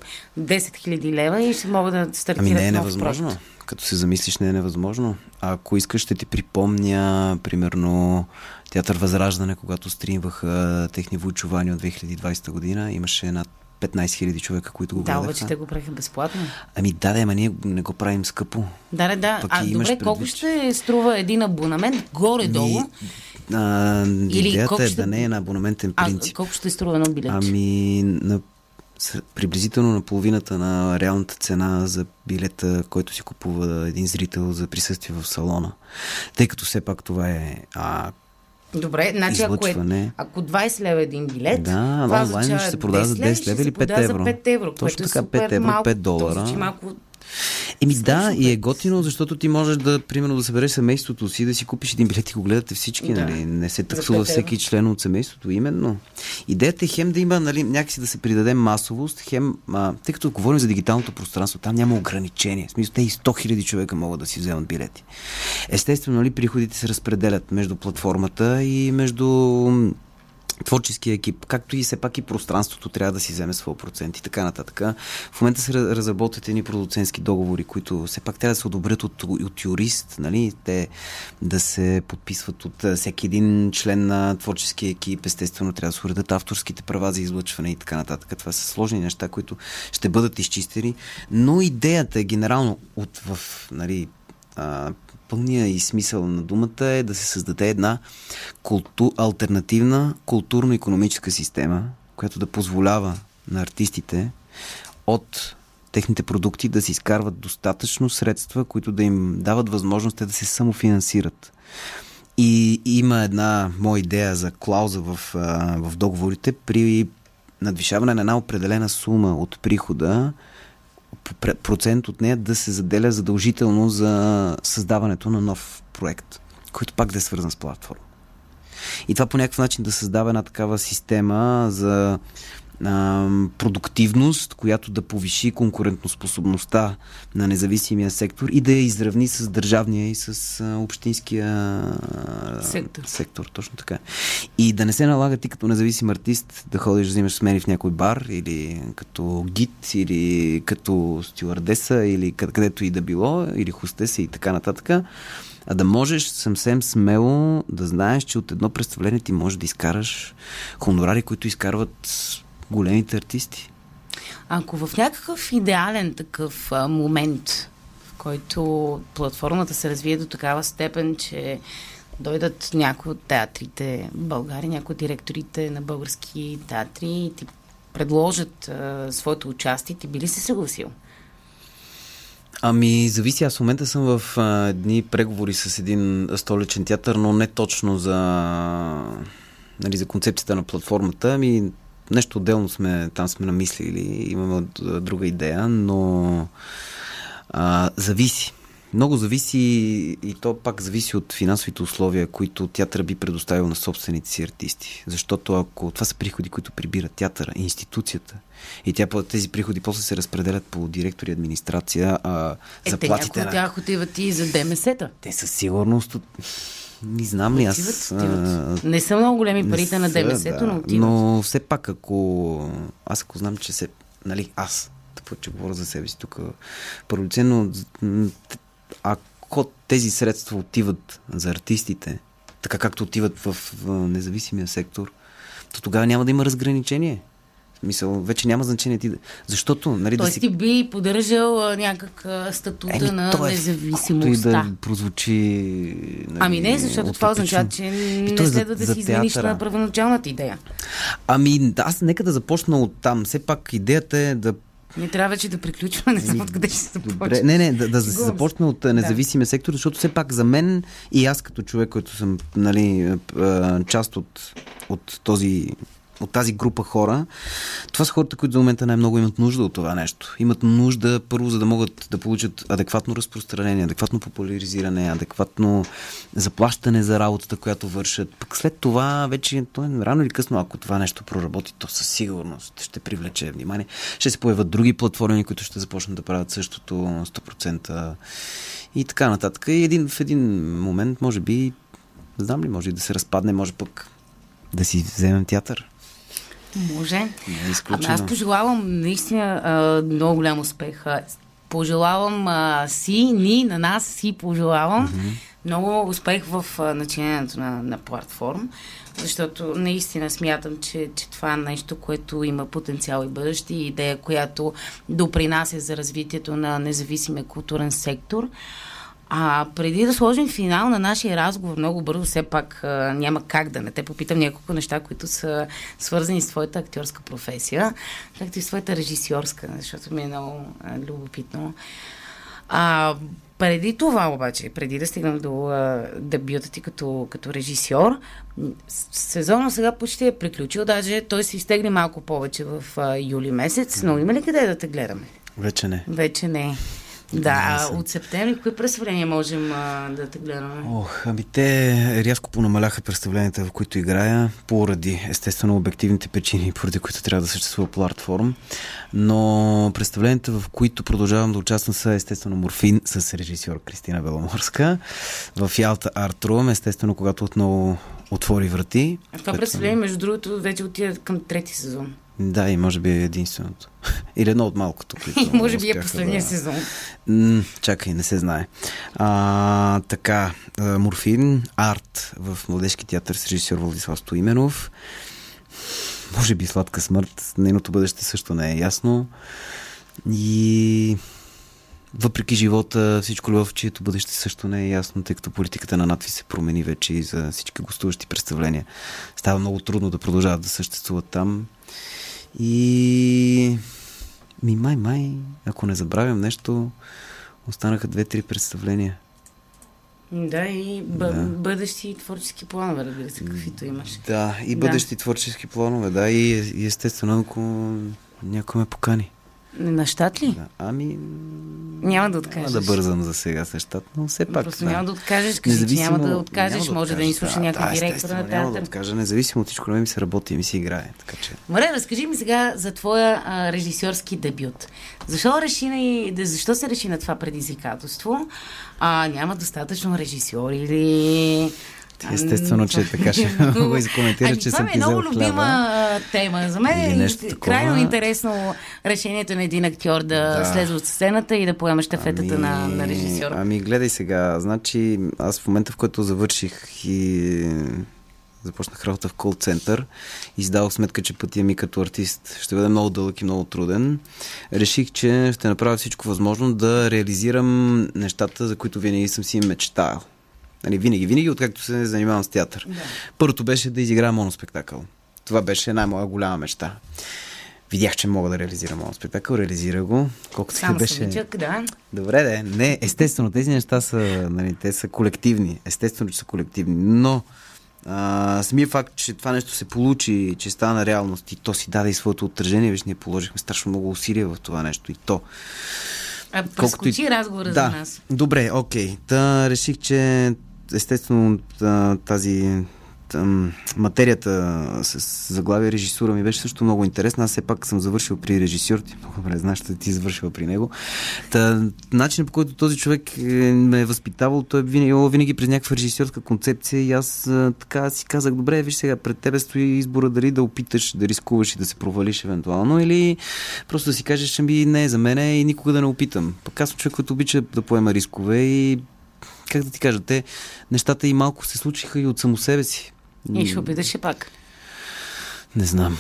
000 лева и ще могат да стартират Ами не е невъзможно. проект. Като се замислиш, не е невъзможно. А ако искаш, ще ти припомня, примерно, Театър Възраждане, когато стримваха техни войчувания от 2020 година. Имаше над 15 000 човека, които го Да, гледаха. обаче те го правиха безплатно. Ами да, да, ама ние не го правим скъпо. Да, да, да. Пък А добре, колко предвид, ще струва един абонамент горе-долу? А, Или идеята колко е ще- да не е на абонаментен А принцип. колко ще струва едно билет? Ами, на, приблизително на половината на реалната цена за билета, който си купува един зрител за присъствие в салона. Тъй като все пак това е а, Добре, значи ако, е, ако 20 лева е един билет, Да, това онлайн ще се продава за 10 ще лева или се 5 продава евро. За 5 евро, Точно така, е супер 5 евро, малко, 5 долара. То звучи малко Еми да, и е готино, защото ти можеш да, примерно, да събереш семейството си, да си купиш един билет и го гледате всички, Да. нали? Не се таксува всеки член от семейството, именно. Идеята е хем да има, нали, някакси да се придаде масовост, хем, а, тъй като говорим за дигиталното пространство, там няма ограничения. В смисъл, те и 100 000 човека могат да си вземат билети. Естествено, нали, приходите се разпределят между платформата и между творческия екип, както и все пак и пространството трябва да си вземе своя процент и така нататък. В момента се раз- разработват едни продуцентски договори, които все пак трябва да се одобрят от, от юрист, нали? Те да се подписват от всеки един член на творческия екип, естествено трябва да се уредят авторските права за излъчване и така нататък. Това са сложни неща, които ще бъдат изчистени, но идеята е генерално от в, нали, пълния и смисъл на думата е да се създаде една култу, альтернативна културно-економическа система, която да позволява на артистите от техните продукти да си изкарват достатъчно средства, които да им дават възможност да се самофинансират. И има една моя идея за клауза в, в договорите при надвишаване на една определена сума от прихода, пр- процент от нея да се заделя задължително за създаването на нов проект, който пак да е свързан с платформа. И това по някакъв начин да създава една такава система за а, продуктивност, която да повиши конкурентоспособността на независимия сектор и да я изравни с държавния и с а, общинския а, Сектор. сектор. Точно така. И да не се налага ти като независим артист да ходиш да взимаш смени в някой бар или като гид или като стюардеса или къд- където и да било или хостеса и така нататък а да можеш съвсем смело да знаеш, че от едно представление ти можеш да изкараш хонорари, които изкарват големите артисти. Ако в някакъв идеален такъв а, момент, в който платформата се развие до такава степен, че дойдат някои от театрите в България, някои от директорите на български театри и ти предложат а, своето участие, ти би ли се съгласил? Ами, зависи. Аз в момента съм в а, едни преговори с един столичен театър, но не точно за, нали, за концепцията на платформата. Ами, нещо отделно сме, там сме намислили, имаме друга идея, но а, зависи. Много зависи и то пак зависи от финансовите условия, които театъра би предоставил на собствените си артисти. Защото ако това са приходи, които прибират театъра, институцията, и тя, тези приходи после се разпределят по директори и администрация, а Е, те заплатите някои от на... тях отиват и за ДМС-та. Те със сигурност... Не знам ли аз... Отиват, а, отиват. Не са много големи парите на са, ДМС-то, да. но отиват. Но все пак, ако... Аз ако знам, че се... Нали, аз, тъпо, че говоря за себе си тук първоценно, ако тези средства отиват за артистите, така както отиват в, в независимия сектор, то тогава няма да има разграничение. В Смисъл, вече няма значение ти да... Защото, нали, да Тоест си... ти би поддържал някак статута на то е независимостта. и да прозвучи... Нали, Ами не, защото това означава, че не е за- следва да за си измениш театъра. на първоначалната идея. Ами, да, аз нека да започна от там. Все пак идеята е да Не трябва вече да приключваме, не знам откъде ще Добре, започне. не, не, да, да се започне от да. независимия сектор, защото все пак за мен и аз като човек, който съм нали, част от, от този от тази група хора, това са хората, които за момента най-много имат нужда от това нещо. Имат нужда, първо, за да могат да получат адекватно разпространение, адекватно популяризиране, адекватно заплащане за работата, която вършат. Пък след това, вече, то е рано или късно, ако това нещо проработи, то със сигурност ще привлече внимание. Ще се появят други платформи, които ще започнат да правят същото 100% и така нататък. И един, в един момент, може би, знам ли, може и да се разпадне, може пък да си вземем театър. Може. Не е Ами изключено. аз пожелавам наистина а, много голям успех. Пожелавам а, си, ни, на нас си пожелавам mm-hmm. много успех в а, начинението на, на платформ, защото наистина смятам, че, че това е нещо, което има потенциал и бъдеще и идея, която допринася за развитието на независимия културен сектор. А преди да сложим финал на нашия разговор, много бързо, все пак а, няма как да не те попитам няколко неща, които са свързани с твоята актьорска професия, както и с твоята режисьорска, защото ми е много а, любопитно. А, преди това обаче, преди да стигнем до а, дебюта ти като, като режисьор, сезона сега почти е приключил, даже той се изтегли малко повече в а, юли месец, но има ли къде да те гледаме? Вече не. Вече не. Да, от септември кои представления можем а, да те гледаме? Ох, ами те рязко понамаляха представленията, в които играя, поради естествено обективните причини, поради които трябва да съществува платформ. Но представленията, в които продължавам да участвам са естествено Морфин с режисьор Кристина Беломорска. В Ялта Арт естествено, когато отново отвори врати. А това което- представление, между другото, вече отида към трети сезон. Да, и може би е единственото. Или едно от малкото, които може би е последния да... сезон. М, чакай, не се знае. А, така, Морфин, арт в Младежки театър с режисьор Владислав Стоименов. Може би сладка смърт. Нейното бъдеще също не е ясно. И въпреки живота, всичко любов, чието бъдеще също не е ясно, тъй като политиката на надви се промени вече и за всички гостуващи представления. Става много трудно да продължават да съществуват там. И ми май, май, ако не забравям нещо, останаха две-три представления. Да, и бъ- Да. бъдещи творчески планове, разбира се, каквито имаш. Да, и Да. бъдещи творчески планове, да, и, и естествено, ако някой ме покани. На щат ли? Да. Ами, Няма да няма откажеш. да бързам за сега с щат, но все пак. Просто да. няма да откажеш, кажи, че няма да откажеш, няма може да ни слуша да, някой да, директор на Няма да театър. откажа, независимо от всичко, ми се работи ми се играе. Така че. Маре, разкажи ми сега за твоя а, режисьорски дебют. Защо, реши на, защо се реши на това предизвикателство? А, няма достатъчно режисьори или... Естествено, че така ще го изкоментира, Ами, че това съм е ти много взел любима хляба. а, тема. За мен е такова. крайно интересно решението на един актьор да, Да. слезе от сцената и да поема щафетата на, на режисьор. Ами, гледай сега. Значи, аз в момента, в който завърших и започнах работа в кол център и си дадох сметка, че пътя ми като артист ще бъде много дълъг и много труден. Реших, че ще направя всичко възможно да реализирам нещата, за които винаги съм си мечтал. Нали, винаги, винаги, откакто се занимавам с театър. Да. Първото беше да изиграя моноспектакъл. Това беше най-моя голяма мечта. Видях, че мога да реализирам моноспектакъл, реализирах го. Колкото Само беше... самичък, да. Добре, де. Не, естествено, тези неща са, нали, те са колективни. Естествено, че са колективни. Но а, самия факт, че това нещо се получи, че стана реалност и то си даде и своето отражение, виж, ние положихме страшно много усилия в това нещо и то. А Колкото прескочи и- разговора да. за нас. Добре, окей. Та реших, че естествено та- тази тъм, материята с заглавие режисура ми беше също много интересна. Аз все пак съм завършил при режисьор. Ти много добре знаеш, че ти завършил при него. Та, начинът по който този човек е, ме е възпитавал, той е винаги, винаги през някаква режисьорска концепция и аз така си казах, добре, виж сега, пред тебе стои избора дали да опиташ да рискуваш и да се провалиш евентуално или просто да си кажеш, ами не е за мене и никога да не опитам. Пък аз съм човек, който обича да поема рискове и как да ти кажа, те нещата и малко се случиха и от само себе си. И ще опиташ и пак. Не знам.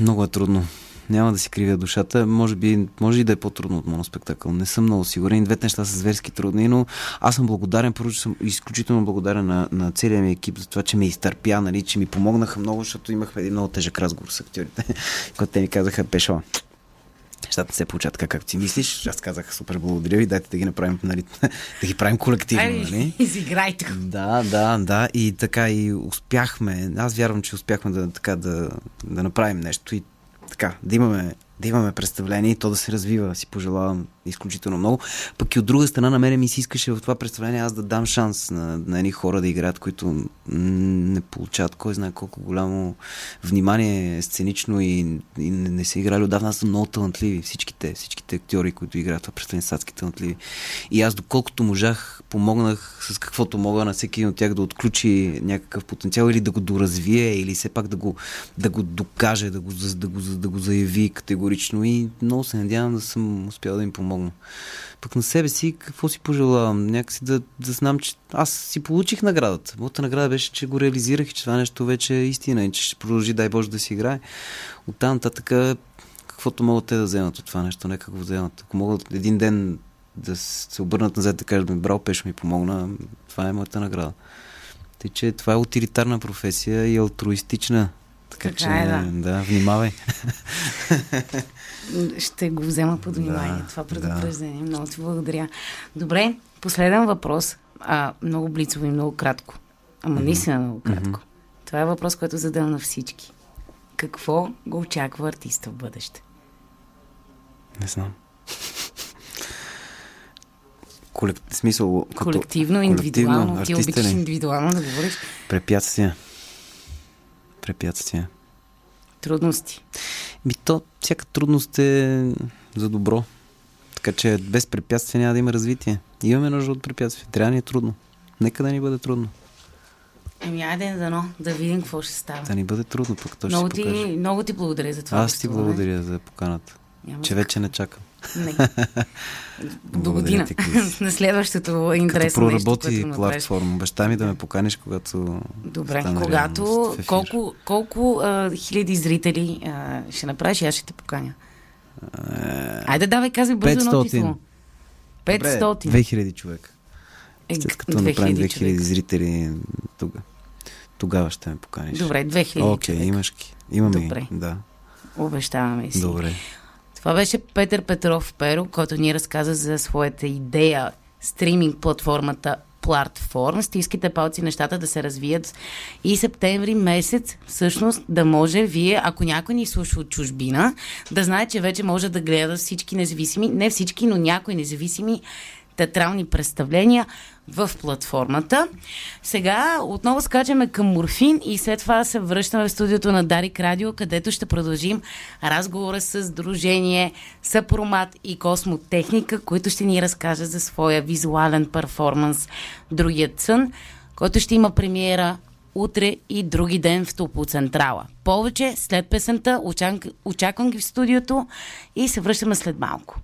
Много е трудно. Няма да си кривя душата. Може би, може и да е по-трудно от моноспектакъл. Не съм много сигурен. Двете неща са зверски трудни, но аз съм благодарен. Първо, че съм изключително благодарен на, на целия ми екип за това, че ме изтърпя, нали, че ми помогнаха много, защото имахме един много тежък разговор с актьорите, когато те ми казаха, Пешо, нещата не се получат така, както си мислиш. Аз казах, супер, благодаря ви, дайте да ги направим, нали, да ги правим колективно, Айде, нали? изиграйте го. Да, да, да. И така и успяхме. Аз вярвам, че успяхме да, така, да, да направим нещо и така, да имаме, да имаме представление и то да се развива. Си пожелавам изключително много. Пък и от друга страна на мене ми се искаше в това представление аз да дам шанс на, на едни хора да играят, които не получават кой знае колко голямо внимание сценично и, и не, не са играли отдавна. Аз съм много талантливи. Всичките, всичките актьори, които играят това представление, са талантливи. И аз доколкото можах, помогнах с каквото мога на всеки един от тях да отключи някакъв потенциал или да го доразвие, или все пак да го, да го докаже, да го, да, го, да го заяви категорично. И много се надявам да съм успял да им помогна. Пък на себе си какво си пожелавам? Някакси да, да знам, че аз си получих наградата. Моята награда беше, че го реализирах и че това нещо вече е истина и че ще продължи, дай Боже, да си играе. От там нататък каквото могат те да вземат от това нещо, нека го вземат. Ако могат един ден да се обърнат назад да кажат, брал, пеш ми помогна, това е моята награда. Тъй, че това е утилитарна професия и алтруистична. Така, Така че, е, да. да, внимавай. Ще го взема под внимание. Да, това да. предупреждение. Много ти благодаря. Добре, последен въпрос. А, много блицово и много кратко. Ама наистина много кратко. Това е въпрос, който задам на всички. Какво го очаква артиста в бъдеще? Не знам. Колек... Смисъл, като... Колективно, индивидуално. Ти артиста обичаш индивидуално да говориш. Препятствия. Препятствия. Трудности. Ми то, всяка трудност е за добро. Така че без препятствия няма да има развитие. Имаме нужда от препятствия. Трябва да ни е трудно. Нека да ни бъде трудно. Еми, айде дано, да видим какво ще става. Да ни бъде трудно, пък то ще Много покаже. ти, много ти благодаря за това. Аз ти благодаря за поканата. Няма Че за вече не чакам. Не. До година. На следващото Като интересно нещо, проработи което направиш. платформа, обеща ми да ме поканиш, когато Добре, когато, колко, колко а, хиляди зрители а, ще направиш, и аз ще те поканя. Айде, давай, казвай бързо едно 500. число. 500. Добре, 2000 човека. Е, След като направим 2000 човека. зрители, тога, тогава ще ме поканиш. Добре, 2000 Окей, човека. имаш ги. Имаме Добре. Да. Обещаваме си. Добре. Това беше Петър Петров Перо, който ни разказа за своята идея стриминг платформата платформ. Стискайте палци нещата да се развият и септември месец всъщност да може вие, ако някой ни слуша от чужбина, да знае, че вече може да гледа всички независими, не всички, но някои независими театрални представления в платформата. Сега отново скачаме към Морфин и след това се връщаме в студиото на Дарик Радио, където ще продължим разговора с Дружение, Съпромат и Космотехника, които ще ни разкажат за своя визуален перформанс Другият сън, който ще има премиера утре и други ден в Топлоцентрала. Повече след песента, очак- очаквам ги в студиото и се връщаме след малко.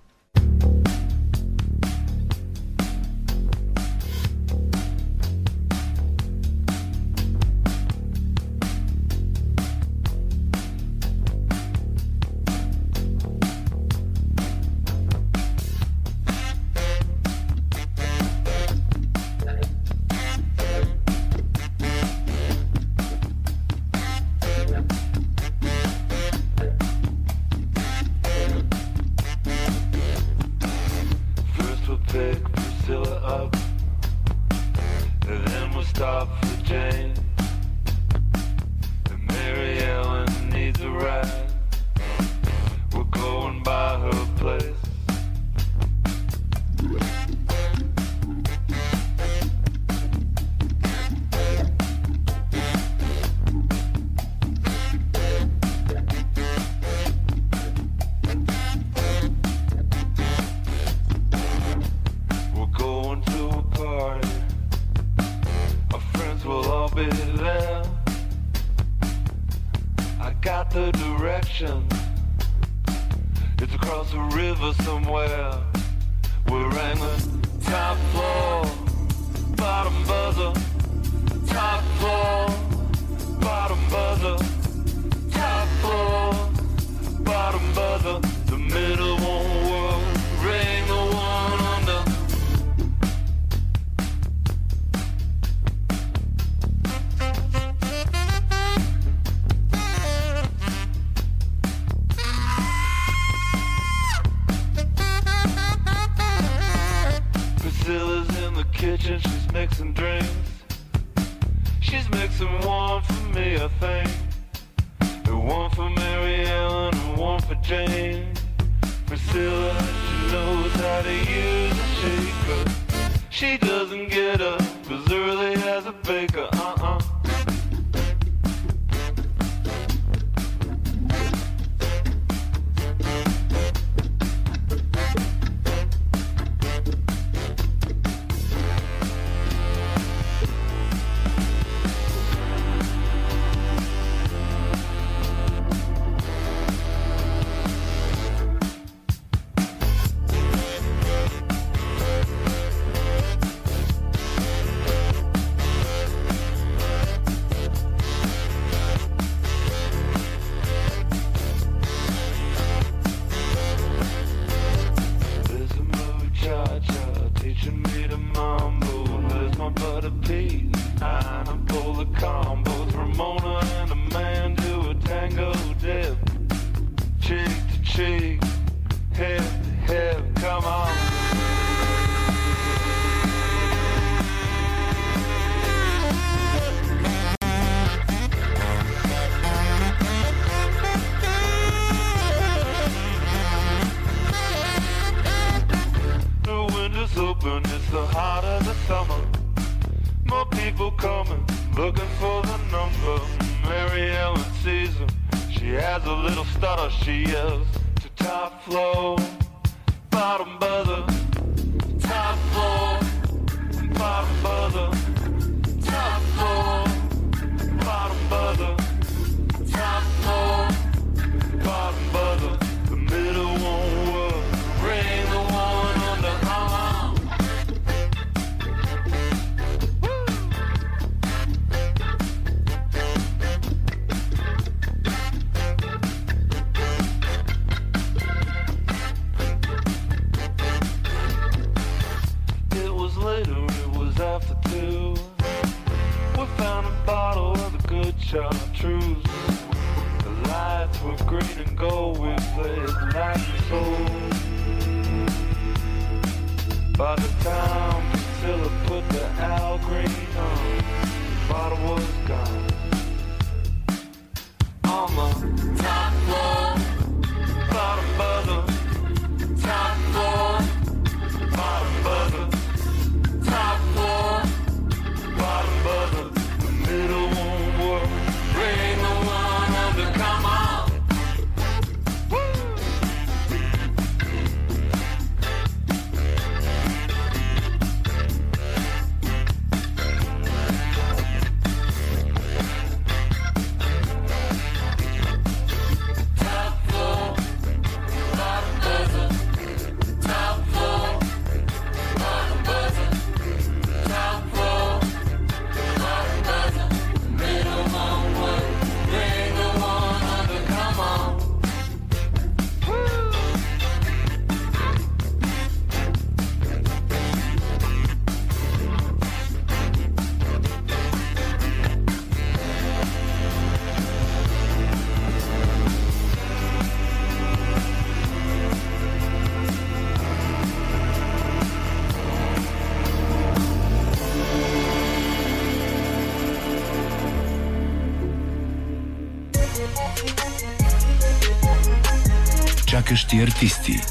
Артисти.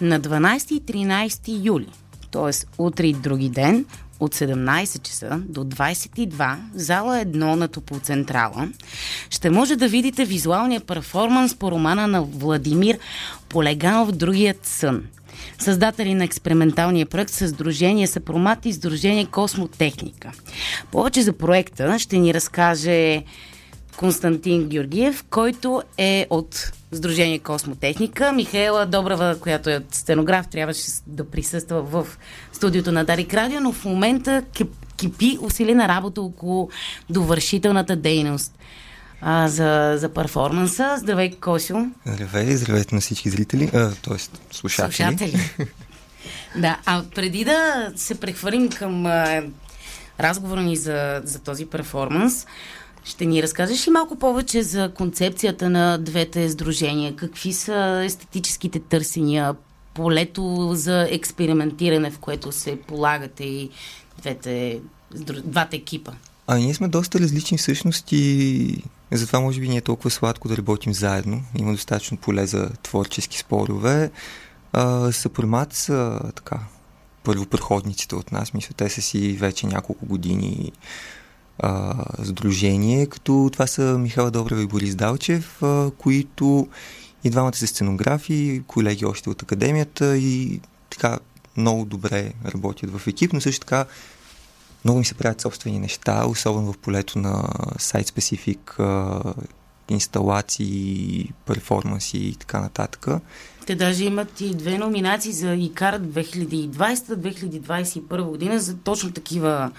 На 12 и 13 юли, т.е. утре и други ден, от 17 часа до 22 в зала 1 на Топлоцентрала ще може да видите визуалния перформанс по романа на Владимир Полеганов «Другият сън». Създатели на експерименталния проект Сдружение Съпромат и Сдружение Космотехника. Повече за проекта ще ни разкаже Константин Георгиев, който е от Сдружение Космотехника. Михаела Добрава, която е стенограф, трябваше да присъства в студиото на Дарик Радио, но в момента кип- кипи усилена работа около довършителната дейност а, за, за перформанса. Здравей, Косио. Здравей, здравейте на всички зрители, т.е. слушатели. Слушатели. да, а преди да се прехвърлим към а, разговора ни за, за този перформанс, ще ни разкажеш ли малко повече за концепцията на двете сдружения? Какви са естетическите търсения, полето за експериментиране, в което се полагате и двете, двата екипа? А ние сме доста различни всъщност и затова може би не е толкова сладко да работим заедно. Има достатъчно поле за творчески спорове. Съпремат са така първопроходниците от нас. Мисля, те са си вече няколко години а, сдружение, като това са Михайла Добрева и Борис Далчев, а, които и двамата са сценографи, колеги още от академията и така много добре работят в екип, но също така много ми се правят собствени неща, особено в полето на сайт-специфик инсталации, перформанси и така нататък. Те даже имат и две номинации за ИКАР 2020-2021 година за точно такива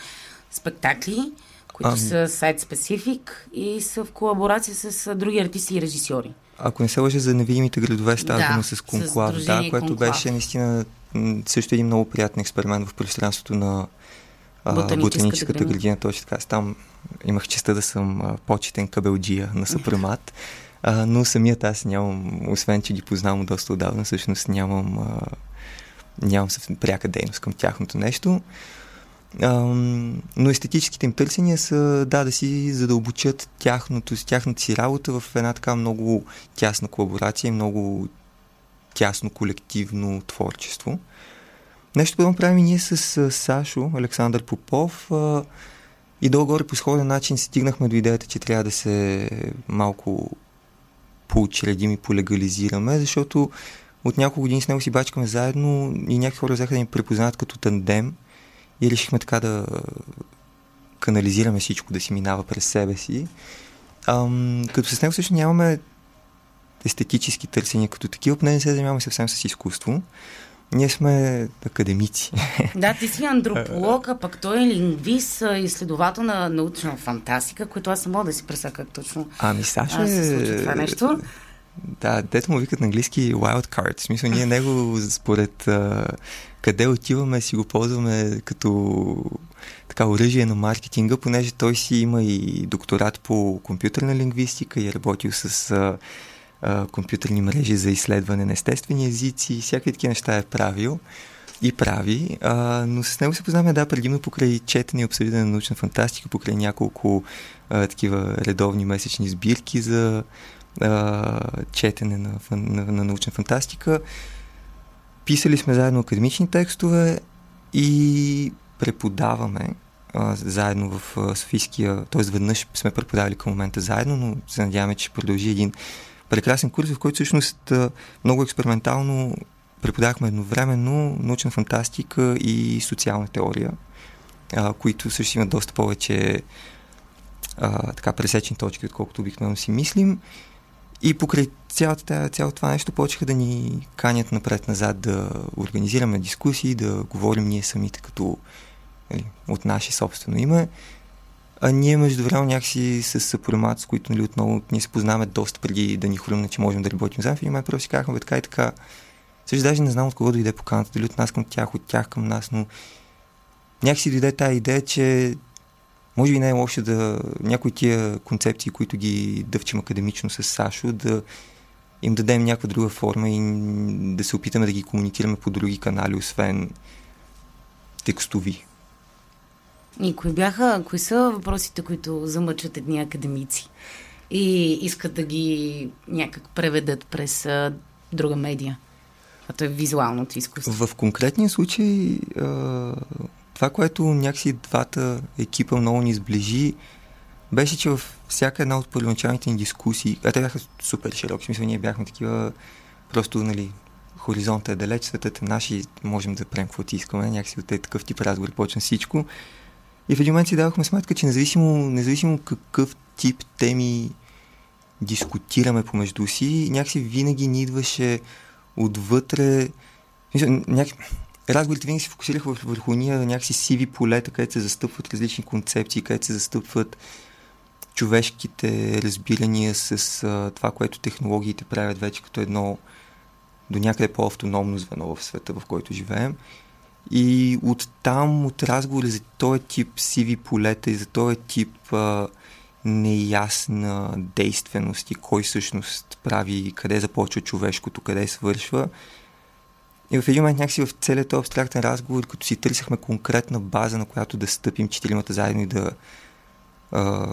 спектакли, които Ами. са сайт-специфик и са в колаборация с а, други артисти и режисьори. Ако не се лъжа за невидимите градове, става Да, с Конклав, да, което Конклав. беше наистина също един много приятен експеримент в пространството на а, Ботаническата ботаническата градина. градина. Точно така. Там имах честа да съм а, почетен кабелджия на Съпремат, а, но самият аз нямам, освен че ги познавам доста отдавна, всъщност нямам, а, нямам пряка дейност към тяхното нещо. Ам, но естетическите им търсения са да, да си задълбочат тяхното, тяхната си работа в една така много тясна колаборация и много тясно колективно творчество. Нещо, което правим и ние с Сашо, Александър Попов и долу-горе по сходен начин стигнахме до идеята, че трябва да се малко поучредим и полегализираме, защото от няколко години с него си бачкаме заедно и някакви хора взеха да ни препознават като тандем и решихме така да канализираме всичко, да си минава през себе си. Ам, като с него също нямаме естетически търсения като такива, поне не се занимаваме съвсем с изкуство. Ние сме академици. Да, ти си антрополог, а пък той е лингвист, изследовател на научна фантастика, което аз не мога да си представя как точно Ами Сашо а, се е... случва това нещо. Да, дето му викат на английски wild card. В смисъл, ние него според а, къде отиваме, си го ползваме като така оръжие на маркетинга, понеже той си има и докторат по компютърна лингвистика и е работил с а, компютърни мрежи за изследване на естествени езици, всякакви такива неща е правил и прави, а, но с него се познаваме, да, предимно покрай четене и обсъждане на научна фантастика, покрай няколко а, такива редовни месечни сбирки за а, четене на, на, на научна фантастика. Писали сме заедно академични текстове и преподаваме а, заедно в Софийския, т.е. веднъж сме преподавали към момента заедно, но се надяваме, че продължи един прекрасен курс, в който всъщност много експериментално преподавахме едновременно научна фантастика и социална теория, а, които също имат доста повече а, така пресечни точки, отколкото обикновено си мислим. И покрай цялата, цялото това нещо почеха да ни канят напред-назад да организираме дискусии, да говорим ние самите като нали, от наше собствено име. А ние между време някакси с съпромат, с които нали, отново ние се познаваме доста преди да ни хрумне, че можем да работим заедно. Един момент просто си казахме, така и така. Също даже не знам от кого дойде поканата, дали от нас към тях, от тях към нас, но някакси дойде тази идея, че може би не е лошо да някои тия концепции, които ги дъвчим академично с Сашо, да им дадем някаква друга форма и да се опитаме да ги комуникираме по други канали, освен текстови. И кои бяха, кои са въпросите, които замъчват едни академици и искат да ги някак преведат през а, друга медия? А то е визуалното изкуство. В конкретния случай а, това, което някакси двата екипа много ни сближи, беше, че в всяка една от първоначалните ни дискусии, а те бяха супер широки, смисъл ние бяхме такива, просто, нали, хоризонта е далеч, светът е наш и можем да правим каквото искаме, някакси от такъв тип разговор почна всичко. И в един момент си давахме сметка, че независимо, независимо какъв тип теми дискутираме помежду си, някакси винаги ни идваше отвътре. Някакси, разговорите винаги се фокусираха върху ние някакси сиви полета, където се застъпват различни концепции, където се застъпват човешките разбирания с а, това, което технологиите правят вече като едно до някъде по-автономно звено в света, в който живеем. И от там, от разговори за този тип сиви полета и за този тип а, неясна действеност и кой всъщност прави, къде започва човешкото, къде свършва. И в един момент някакси в целият този абстрактен разговор, като си търсихме конкретна база, на която да стъпим четиримата заедно и да, а,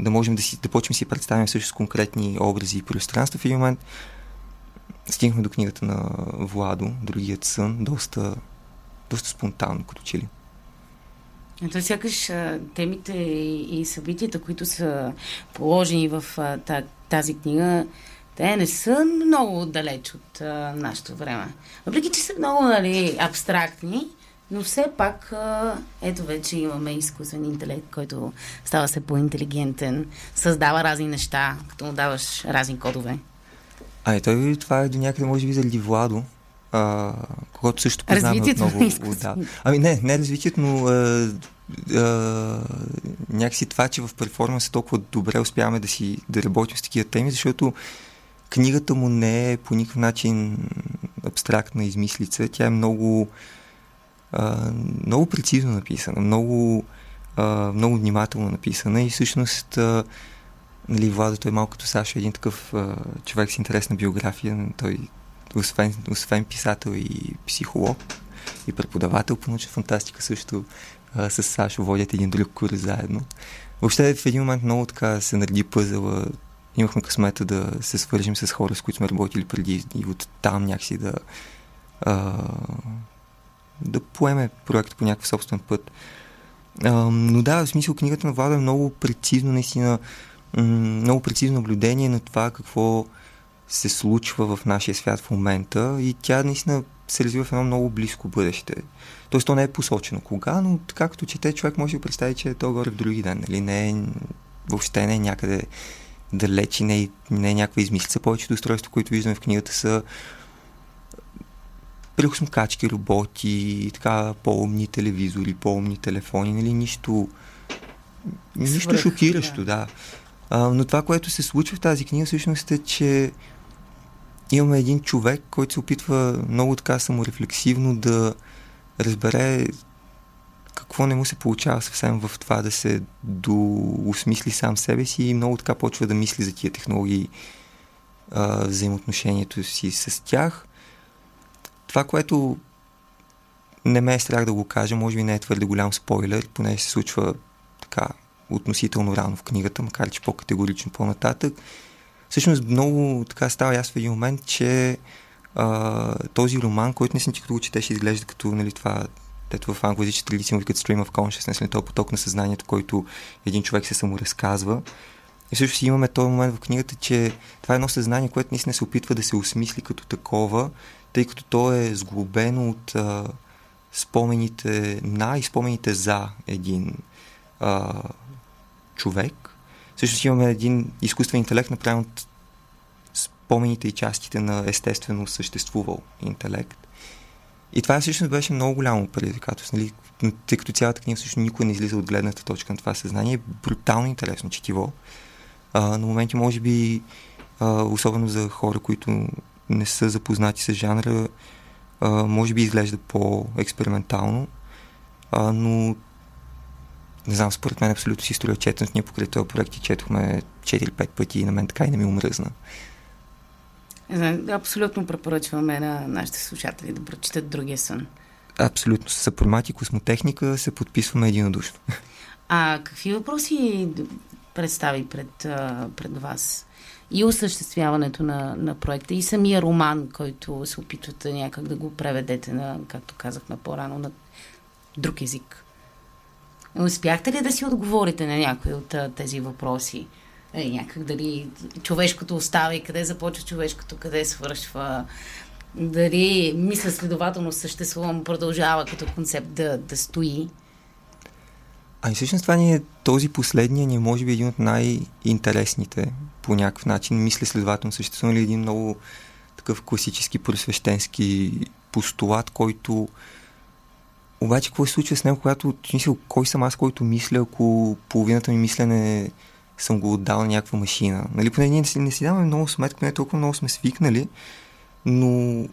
да можем да, си, да почнем си представим също с конкретни образи и пространства, в един момент стигнахме до книгата на Владо, Другият сън, доста, доста спонтанно, като че ли. Ето сякаш темите и събитията, които са положени в тази книга, те не са много далеч от а, нашето време. Въпреки, че са много нали, абстрактни, но все пак, а, ето вече имаме изкуствен интелект, който става се по-интелигентен, създава разни неща, като му даваш разни кодове. А, той това е до някъде, може би, заради Владо, а, когато също познаваме Развитието много. на Да. Ами не, не развитието, но а, а, някакси това, че в перформанса толкова добре успяваме да си да работим с такива теми, защото книгата му не е по никакъв начин абстрактна измислица. Тя е много, а, много прецизно написана, много, а, много внимателно написана и всъщност а, нали, Владо той е малко като Сашо, един такъв а, човек с интересна биография. Той освен, освен писател и психолог и преподавател по научна фантастика също а, с Сашо водят един друг курс заедно. Въобще в един момент много така се нареди пъзела имахме късмета да се свържим с хора, с които сме работили преди и от там някакси да а, да поеме проекта по някакъв собствен път. А, но да, в смисъл книгата на Влада е много прецизно, наистина, много прецизно наблюдение на това какво се случва в нашия свят в момента и тя наистина се развива в едно много близко бъдеще. Тоест, то не е посочено кога, но така като чете, човек може да представи, че е то горе в други ден. Нали? Не е, въобще не е някъде далеч и не, не е някаква измислица. Повечето устройства, които виждаме в книгата са прехосмокачки, роботи, така по-умни телевизори, по-умни телефони, нали, нищо, нищо Свръх, шокиращо, да. да. А, но това, което се случва в тази книга, всъщност е, че имаме един човек, който се опитва много така саморефлексивно да разбере какво не му се получава съвсем в това да се доосмисли сам себе си и много така почва да мисли за тия технологии, а, взаимоотношението си с тях. Това, което не ме е страх да го кажа, може би не е твърде голям спойлер, поне се случва така относително рано в книгата, макар че по-категорично по-нататък. Всъщност много така става ясно в един момент, че а, този роман, който не си като го четеш, изглежда като нали, това ето в англоязичната традиция му като stream of consciousness, нали, този поток на съзнанието, който един човек се саморазказва. И също имаме този момент в книгата, че това е едно съзнание, което наистина се опитва да се осмисли като такова, тъй като то е сглобено от а, спомените на и спомените за един а, човек. Също си имаме един изкуствен интелект, направен от спомените и частите на естествено съществувал интелект. И това всъщност беше много голямо предизвикателство, нали? тъй като цялата книга всъщност никой не излиза от гледната точка на това съзнание. Брутално интересно четиво. А, на моменти, може би, а, особено за хора, които не са запознати с жанра, а, може би изглежда по-експериментално, а, но не знам, според мен абсолютно си струва четенето. Ние покрай този проект четохме 4-5 пъти и на мен така и не ми омръзна. Абсолютно препоръчваме на нашите слушатели да прочитат другия сън. Абсолютно. С и космотехника се подписваме единодушно. А какви въпроси представи пред, пред вас? И осъществяването на, на проекта, и самия роман, който се опитвате някак да го преведете на, както казахме по-рано, на друг език. Успяхте ли да си отговорите на някои от тези въпроси? е, някак дали човешкото остава и къде започва човешкото, къде свършва. Дали мисля следователно съществувам, продължава като концепт да, да стои. Ами всъщност това ни е този последния ни е може би един от най-интересните по някакъв начин. Мисля следователно съществува ли един много такъв класически просвещенски постулат, който обаче какво се случва с него, когато мисля, кой съм аз, който мисля, ако половината ми мислене съм го отдал на някаква машина. Нали, поне ние не си, не си даваме много сметка, не толкова много сме свикнали, но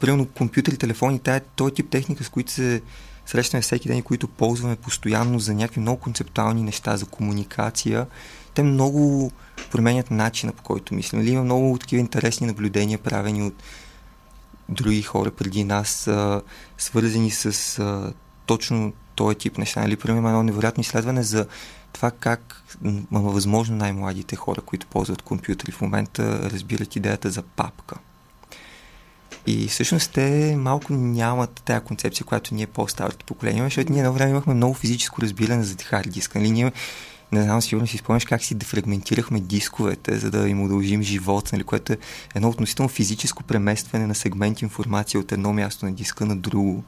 примерно компютъри, телефони, тая, този тип техника, с които се срещаме всеки ден и които ползваме постоянно за някакви много концептуални неща, за комуникация, те много променят начина по който мислим. Нали, има много такива интересни наблюдения, правени от други хора преди нас, а, свързани с а, точно този тип неща. Нали, примерно едно невероятно изследване за това как възможно най-младите хора, които ползват компютъри в момента, разбират идеята за папка. И всъщност те малко нямат тази концепция, която ние по-старото поколение защото ние едно време имахме много физическо разбиране за хард диска. Нали? Ние, не знам, сигурно си спомняш как си дефрагментирахме дисковете, за да им удължим живот, нали? което е едно относително физическо преместване на сегмент информация от едно място на диска на друго.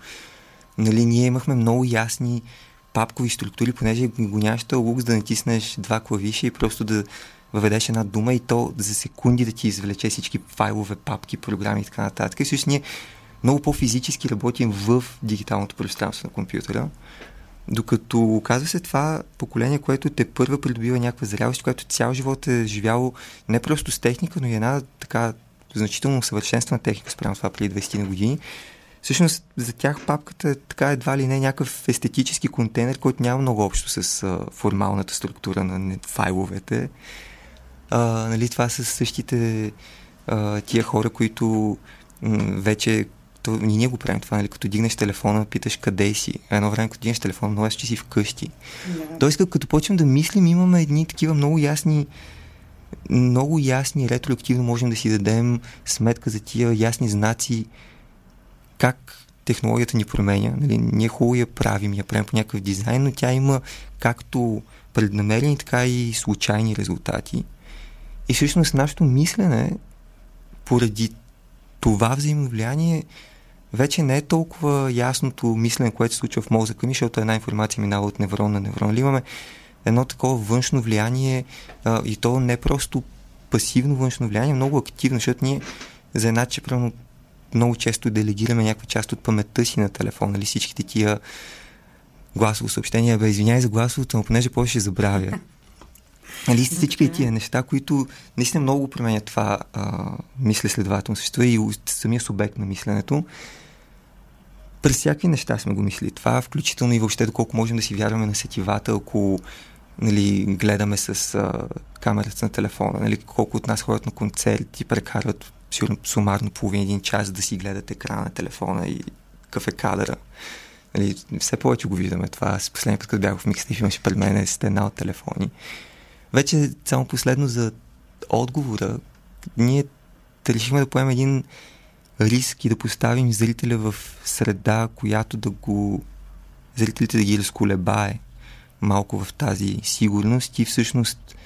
Нали, ние имахме много ясни папкови структури, понеже го нямаш лукс да натиснеш два клавиша и просто да въведеш една дума и то за секунди да ти извлече всички файлове, папки, програми и така нататък. И всъщност ние много по-физически работим в дигиталното пространство на компютъра. Докато оказва се това поколение, което те първа придобива някаква зрялост, което цял живот е живяло не просто с техника, но и една така значително усъвършенствана техника спрямо това преди 20 години, Всъщност за тях папката е така едва ли не някакъв естетически контейнер, който няма много общо с а, формалната структура на файловете. А, нали, това са същите а, тия хора, които м- вече то, и ние го правим това, нали, като дигнеш телефона, питаш къде си. Едно време, като дигнеш телефона, много че си вкъщи. Yeah. Тоест, като почнем да мислим, имаме едни такива много ясни много ясни, ретроактивно можем да си дадем сметка за тия ясни знаци, как технологията ни променя. Нали, ние хубаво я правим, я правим по някакъв дизайн, но тя има както преднамерени, така и случайни резултати. И всъщност нашето мислене, поради това взаимовлияние, вече не е толкова ясното мислене, което се случва в мозъка ми, защото една информация минава от неврон на неврон. Нали, имаме едно такова външно влияние а, и то не е просто пасивно външно влияние, много активно, защото ние за една, че правилно много често делегираме някаква част от паметта си на телефона, нали всичките тия гласово съобщения, бе, извиняй за гласовото, но понеже повече ще забравя. Нали, всички тия неща, които наистина много променят това а, мисля следователно същество и самия субект на мисленето. През всякакви неща сме го мислили това, включително и въобще доколко можем да си вярваме на сетивата, ако нали, гледаме с а, камерата на телефона, нали, колко от нас ходят на концерт и прекарват сигурно сумарно половин един час да си гледат екрана на телефона и какъв е кадъра. Нали, все повече го виждаме това. С последния път, като бях в микстейф, имаше пред мен стена от телефони. Вече само последно за отговора, ние решихме да поемем един риск и да поставим зрителя в среда, която да го зрителите да ги разколебае малко в тази сигурност и всъщност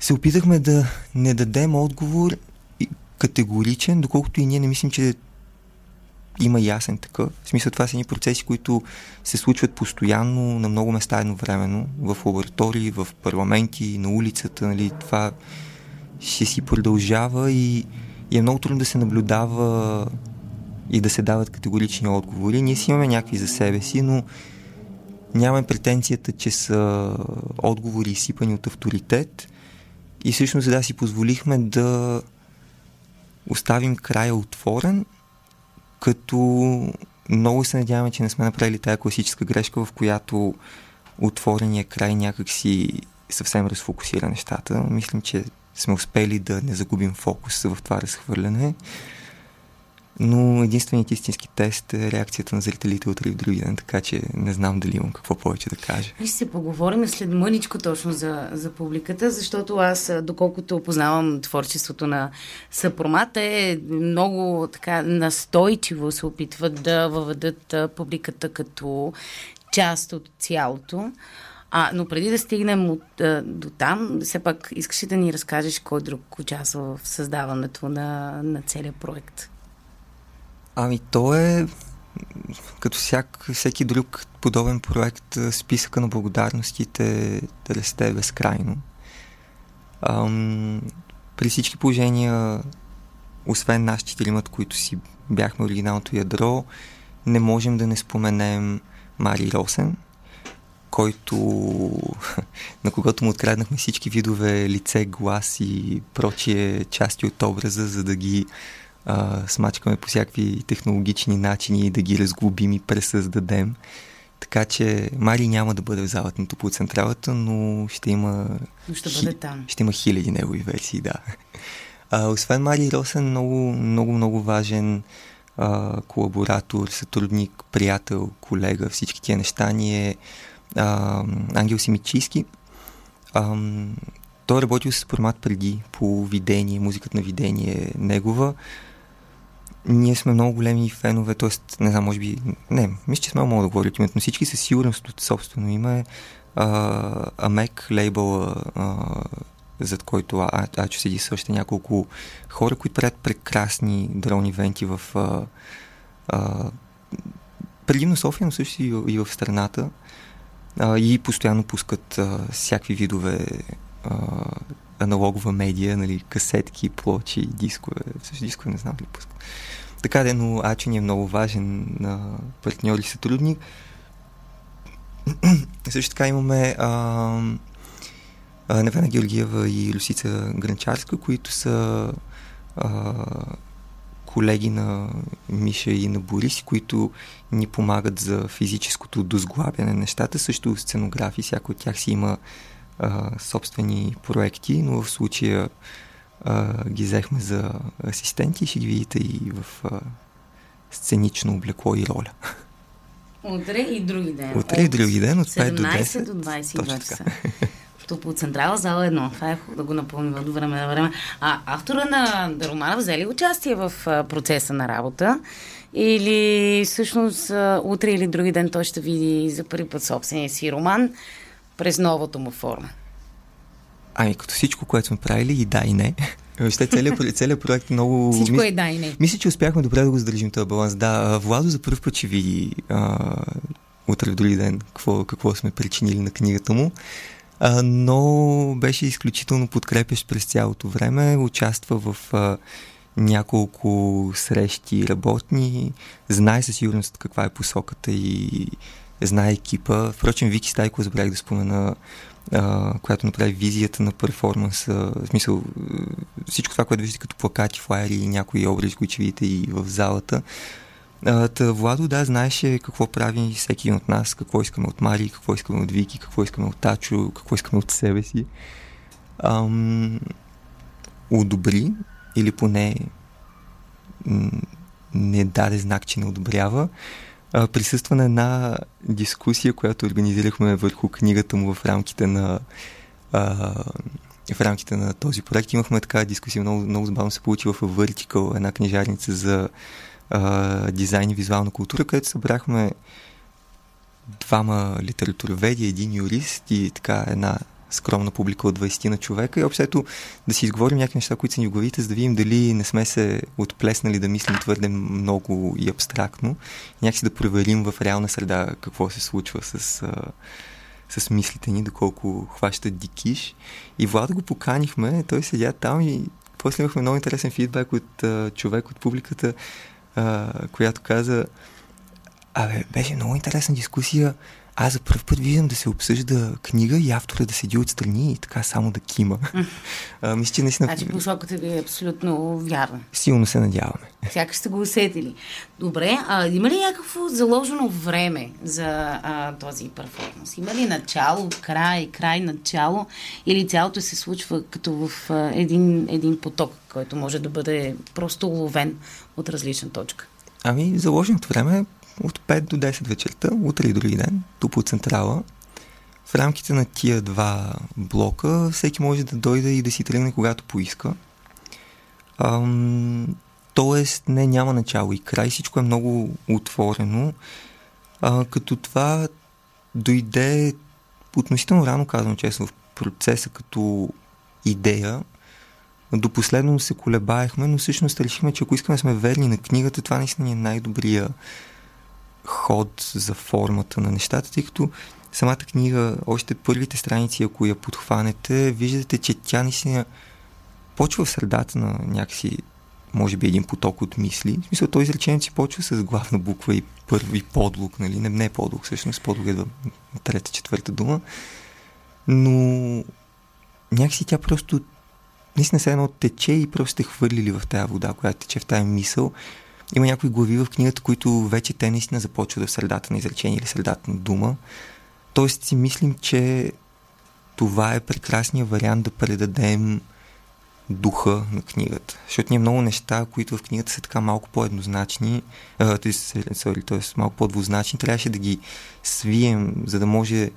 се опитахме да не дадем отговор категоричен, доколкото и ние не мислим, че има ясен такъв. В смисъл това са едни процеси, които се случват постоянно на много места едновременно, в лаборатории, в парламенти, на улицата, нали, това ще си продължава и, и е много трудно да се наблюдава и да се дават категорични отговори. Ние си имаме някакви за себе си, но нямаме претенцията, че са отговори изсипани от авторитет и всъщност да си позволихме да оставим края отворен, като много се надяваме, че не сме направили тая класическа грешка, в която отворения край някак си съвсем разфокусира нещата. Мислим, че сме успели да не загубим фокус в това разхвърляне но единственият истински тест е реакцията на зрителите утре и в други ден, така че не знам дали имам какво повече да кажа. Ще се поговорим след мъничко точно за, за публиката, защото аз, доколкото познавам творчеството на Съпромат, е много така настойчиво се опитват да въведат публиката като част от цялото. А, но преди да стигнем от, а, до там, все пак искаш ли да ни разкажеш кой друг участва в създаването на, на целият проект? Ами то е като всяк, всеки друг подобен проект, списъка на благодарностите да расте безкрайно. Ам, при всички положения, освен нас четиримат, които си бяхме оригиналното ядро, не можем да не споменем Мари Росен, който, на когото му откраднахме всички видове лице, глас и прочие части от образа, за да ги а, смачкаме по всякакви технологични начини и да ги разглобим и пресъздадем. Така че Мари няма да бъде в залата нито по централата, но ще има... Но ще бъде там. Ще има хиляди негови версии, да. А, освен Мари Росен, много, много, много важен а, колаборатор, сътрудник, приятел, колега, всички тия неща ни е а, Ангел Симичийски. А, той е работил с формат преди по видение, музиката на видение е негова ние сме много големи фенове, т.е. не знам, може би, не, мисля, че сме мога да говоря от името на всички, със сигурност от собствено име, а, Амек, лейбъл, зад който а, Ачо седи също няколко хора, които правят прекрасни дрон ивенти в а, а, предимно София, но също и, и в страната а, и постоянно пускат а, всякакви видове а, аналогова медия, нали, касетки, плочи, дискове. Също дискове не знам дали пускат. Така де, но Ачо ни е много важен на партньор и сътрудник. Също така имаме а, а, Невена Георгиева и Люсица Гранчарска, които са а, колеги на Миша и на Борис, които ни помагат за физическото дозглабяне на нещата. Също сценографи, всяко от тях си има а, собствени проекти, но в случая а, ги взехме за асистенти ще ги видите и в а, сценично облекло и роля. Утре и други ден. Утре и други ден, от 5 до 10. до 22 часа. По Централа зала едно. Това е да го напомним от време на време. А автора на романа взели участие в процеса на работа? Или всъщност утре или други ден той ще види за първи път собствения си роман през новата му форма? Ами, като всичко, което сме правили, и да, и не. Въобще целият, целият проект много... Всичко мис... е да и не. Мисля, че успяхме добре да го задържим този баланс. Да, Владо за първ път ще види а, утре в други ден какво, какво сме причинили на книгата му. Но беше изключително подкрепящ през цялото време. Участва в няколко срещи работни. Знае със сигурност каква е посоката и знае екипа. Впрочем, Вики Стайко забравих да спомена а, която направи визията на перформанса, в смисъл всичко това, което виждате като плакати, флайери и някои образи, които видите и в залата. Та, Владо, да, знаеше какво прави всеки от нас, какво искаме от Мари, какво искаме от Вики, какво искаме от Тачо, какво искаме от себе си. Ам, одобри или поне не даде знак, че не одобрява. А, присъства на една дискусия, която организирахме върху книгата му в рамките на а, в рамките на този проект. Имахме така дискусия, много, много забавно се получи в Vertical, една книжарница за дизайн и визуална култура, където събрахме двама литературоведи, един юрист и така една скромна публика от 20 на човека. И общото да си изговорим някакви неща, които са ни в главите, за да видим дали не сме се отплеснали да мислим твърде много и абстрактно. И някакси да проверим в реална среда какво се случва с, а, с мислите ни, доколко хващат дикиш. И Влада го поканихме, той седя там и после имахме много интересен фидбак от а, човек от публиката, която каза Абе, беше много интересна дискусия аз за първ път виждам да се обсъжда книга и автора да седи отстрани и така само да кима. а, мисля, че наистина... Значи посоката ви е абсолютно вярна. Силно се надяваме. Сякаш сте го усетили. Добре, а има ли някакво заложено време за а, този перформанс? Има ли начало, край, край, начало? Или цялото се случва като в а, един, един поток, който може да бъде просто уловен от различна точка? Ами, заложеното време е от 5 до 10 вечерта, утре и други ден, тук по Централа. В рамките на тия два блока всеки може да дойде и да си тръгне когато поиска. Ам, тоест не няма начало и край, всичко е много отворено. А, като това дойде относително рано, казвам честно, в процеса като идея. До последно се колебаехме, но всъщност решихме, че ако искаме да сме верни на книгата, това наистина е най-добрия ход за формата на нещата, тъй като самата книга, още първите страници, ако я подхванете, виждате, че тя наистина почва в средата на някакси, може би, един поток от мисли. В смисъл, той изречение си почва с главна буква и първи подлог, нали? Не, не е подлог, всъщност подлог е трета, четвърта дума. Но някакси тя просто наистина се едно тече и просто сте хвърлили в тази вода, която тече в тази мисъл има някои глави в книгата, които вече те наистина започват в средата на изречение или средата на дума. Тоест си мислим, че това е прекрасният вариант да предадем духа на книгата. Защото ние много неща, които в книгата са така малко по-еднозначни, т.е. малко по-двузначни, трябваше да ги свием, за да може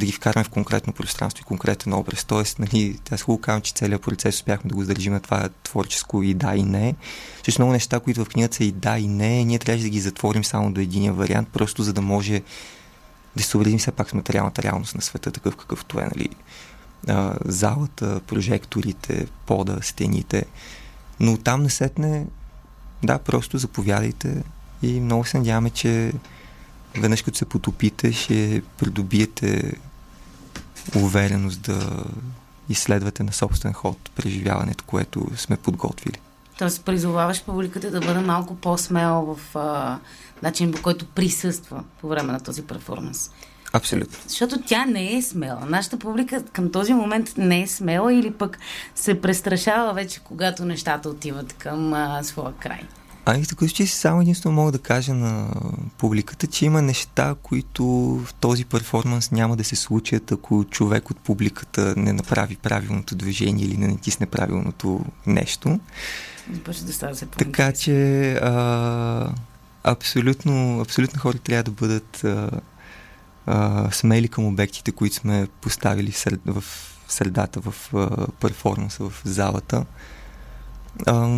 да ги вкараме в конкретно пространство и конкретен образ. Тоест, нали, аз хубаво казвам, че целият процес успяхме да го задържим на това творческо и да и не. Също много неща, които в книгата са и да и не, ние трябва да ги затворим само до единия вариант, просто за да може да се убедим все пак с материалната реалност на света, такъв какъвто е, нали, а, залата, прожекторите, пода, стените. Но там насетне, да, просто заповядайте и много се надяваме, че веднъж като се потопите, ще придобиете увереност да изследвате на собствен ход преживяването, което сме подготвили. Тоест, призоваваш публиката да бъде малко по-смела в а, начин, по който присъства по време на този перформанс. Абсолютно. Защото тя не е смела. Нашата публика към този момент не е смела или пък се престрашава вече, когато нещата отиват към а, своя край. Така че само единствено мога да кажа на публиката, че има неща, които в този перформанс няма да се случат, ако човек от публиката не направи правилното движение или не натисне правилното нещо. Да става се така че а, абсолютно, абсолютно хора трябва да бъдат а, а, смели към обектите, които сме поставили в, сред, в средата, в а, перформанса, в залата. А,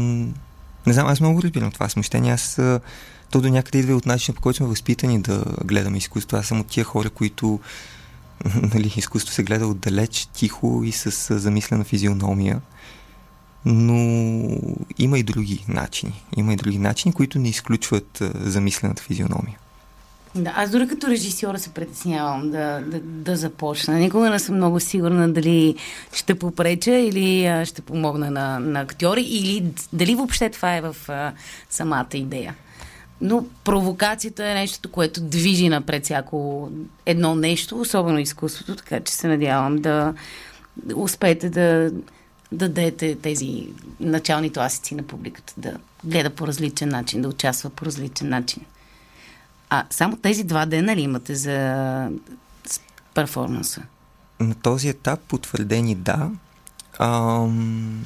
не знам, аз много разбирам това смущение. Аз то до някъде идва от начина, по който сме възпитани да гледаме изкуство. Аз съм от тия хора, които нали, изкуство се гледа отдалеч, тихо и с замислена физиономия. Но има и други начини. Има и други начини, които не изключват замислената физиономия. Да, аз дори като режисьора се притеснявам да, да, да започна. Никога не съм много сигурна дали ще попреча или а, ще помогна на, на актьори или дали въобще това е в а, самата идея. Но провокацията е нещо, което движи напред всяко едно нещо, особено изкуството, така че се надявам да успеете да дадете тези начални класици на публиката, да гледа по различен начин, да участва по различен начин. А само тези два дена ли имате за перформанса? На този етап потвърдени да. Ам,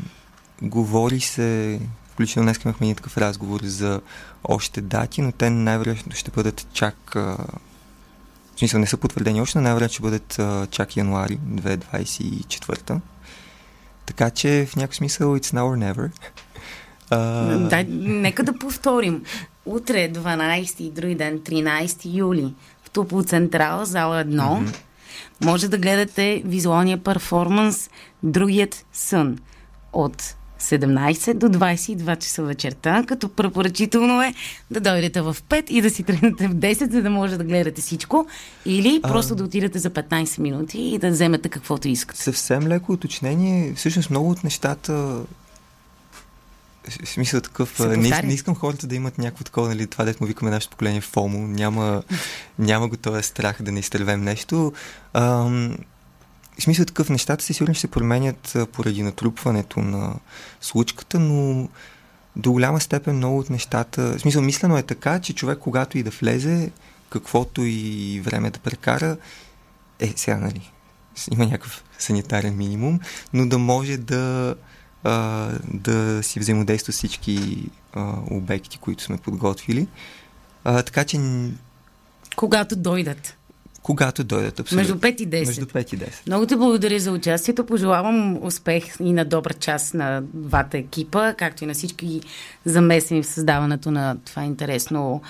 говори се, включително днес имахме един такъв разговор за още дати, но те най-вероятно ще бъдат чак... В смисъл не са потвърдени още, но най-вероятно ще бъдат а, чак януари 2024. Така че в някакъв смисъл it's now or never. А, Да, нека да повторим. Утре, 12 и други ден, 13 юли, в Тупо Централа, зала 1, mm-hmm. може да гледате визуалния перформанс Другият сън от 17 до 22 часа вечерта, като препоръчително е да дойдете в 5 и да си тръгнете в 10, за да може да гледате всичко, или А. просто да отидете за 15 минути и да вземете каквото искате. Съвсем леко уточнение. Всъщност много от нещата в смисъл такъв, не, не искам хората да имат някакво такова, нали, това дето му викаме нашето поколение ФОМО, няма, няма го този страх да не изтървем нещо. Ам, в смисъл такъв, нещата си сигурно ще се променят поради натрупването на случката, но до голяма степен много от нещата, в смисъл мислено е така, че човек когато и да влезе, каквото и време да прекара, е, сега, нали, има някакъв санитарен минимум, но да може да, а, да си взаимодейства с всички а, обекти, които сме подготвили. А, така че, Когато дойдат. когато дойдат абсолютно. Между 5 и 10. Между 5 и 10. Много ти благодаря за участието. Пожелавам успех и на добър час на двата екипа, както и на всички замесени в създаването на това интересно,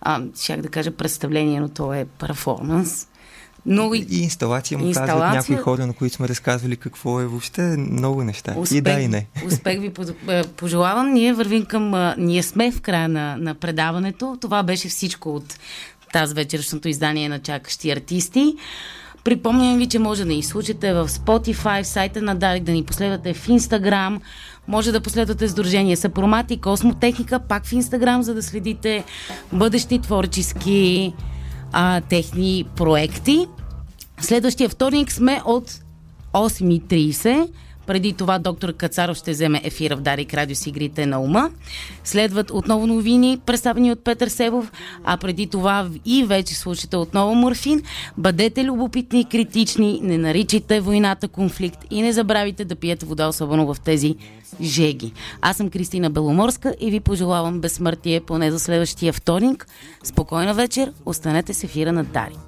а, щях да кажа представление, но то е перформанс. Но и инсталация му казват Инсталация- някои хора, на които сме разказвали какво е въобще много неща. успех, И да, и не. успех ви е, пожелавам. Ние вървим към... Ние сме в края на, на предаването. Това беше всичко от тази вечершното издание на Чакащи артисти. Припомням ви, че може да ни слушате в Spotify, в сайта на Дарик, да ни последвате в Instagram. Може да последвате Сдружение Съпромат и Космотехника пак в Instagram, за да следите бъдещи творчески а, техни проекти. Следващия вторник сме от 8.30. Преди това доктор Кацаров ще вземе ефира в Дарик Радио с игрите на ума. Следват отново новини, представени от Петър Себов, а преди това и вече слушате отново Морфин. Бъдете любопитни и критични, не наричайте войната конфликт и не забравяйте да пиете вода, особено в тези жеги. Аз съм Кристина Беломорска и ви пожелавам безсмъртие поне за следващия вторник. Спокойна вечер, останете с ефира на Дарик.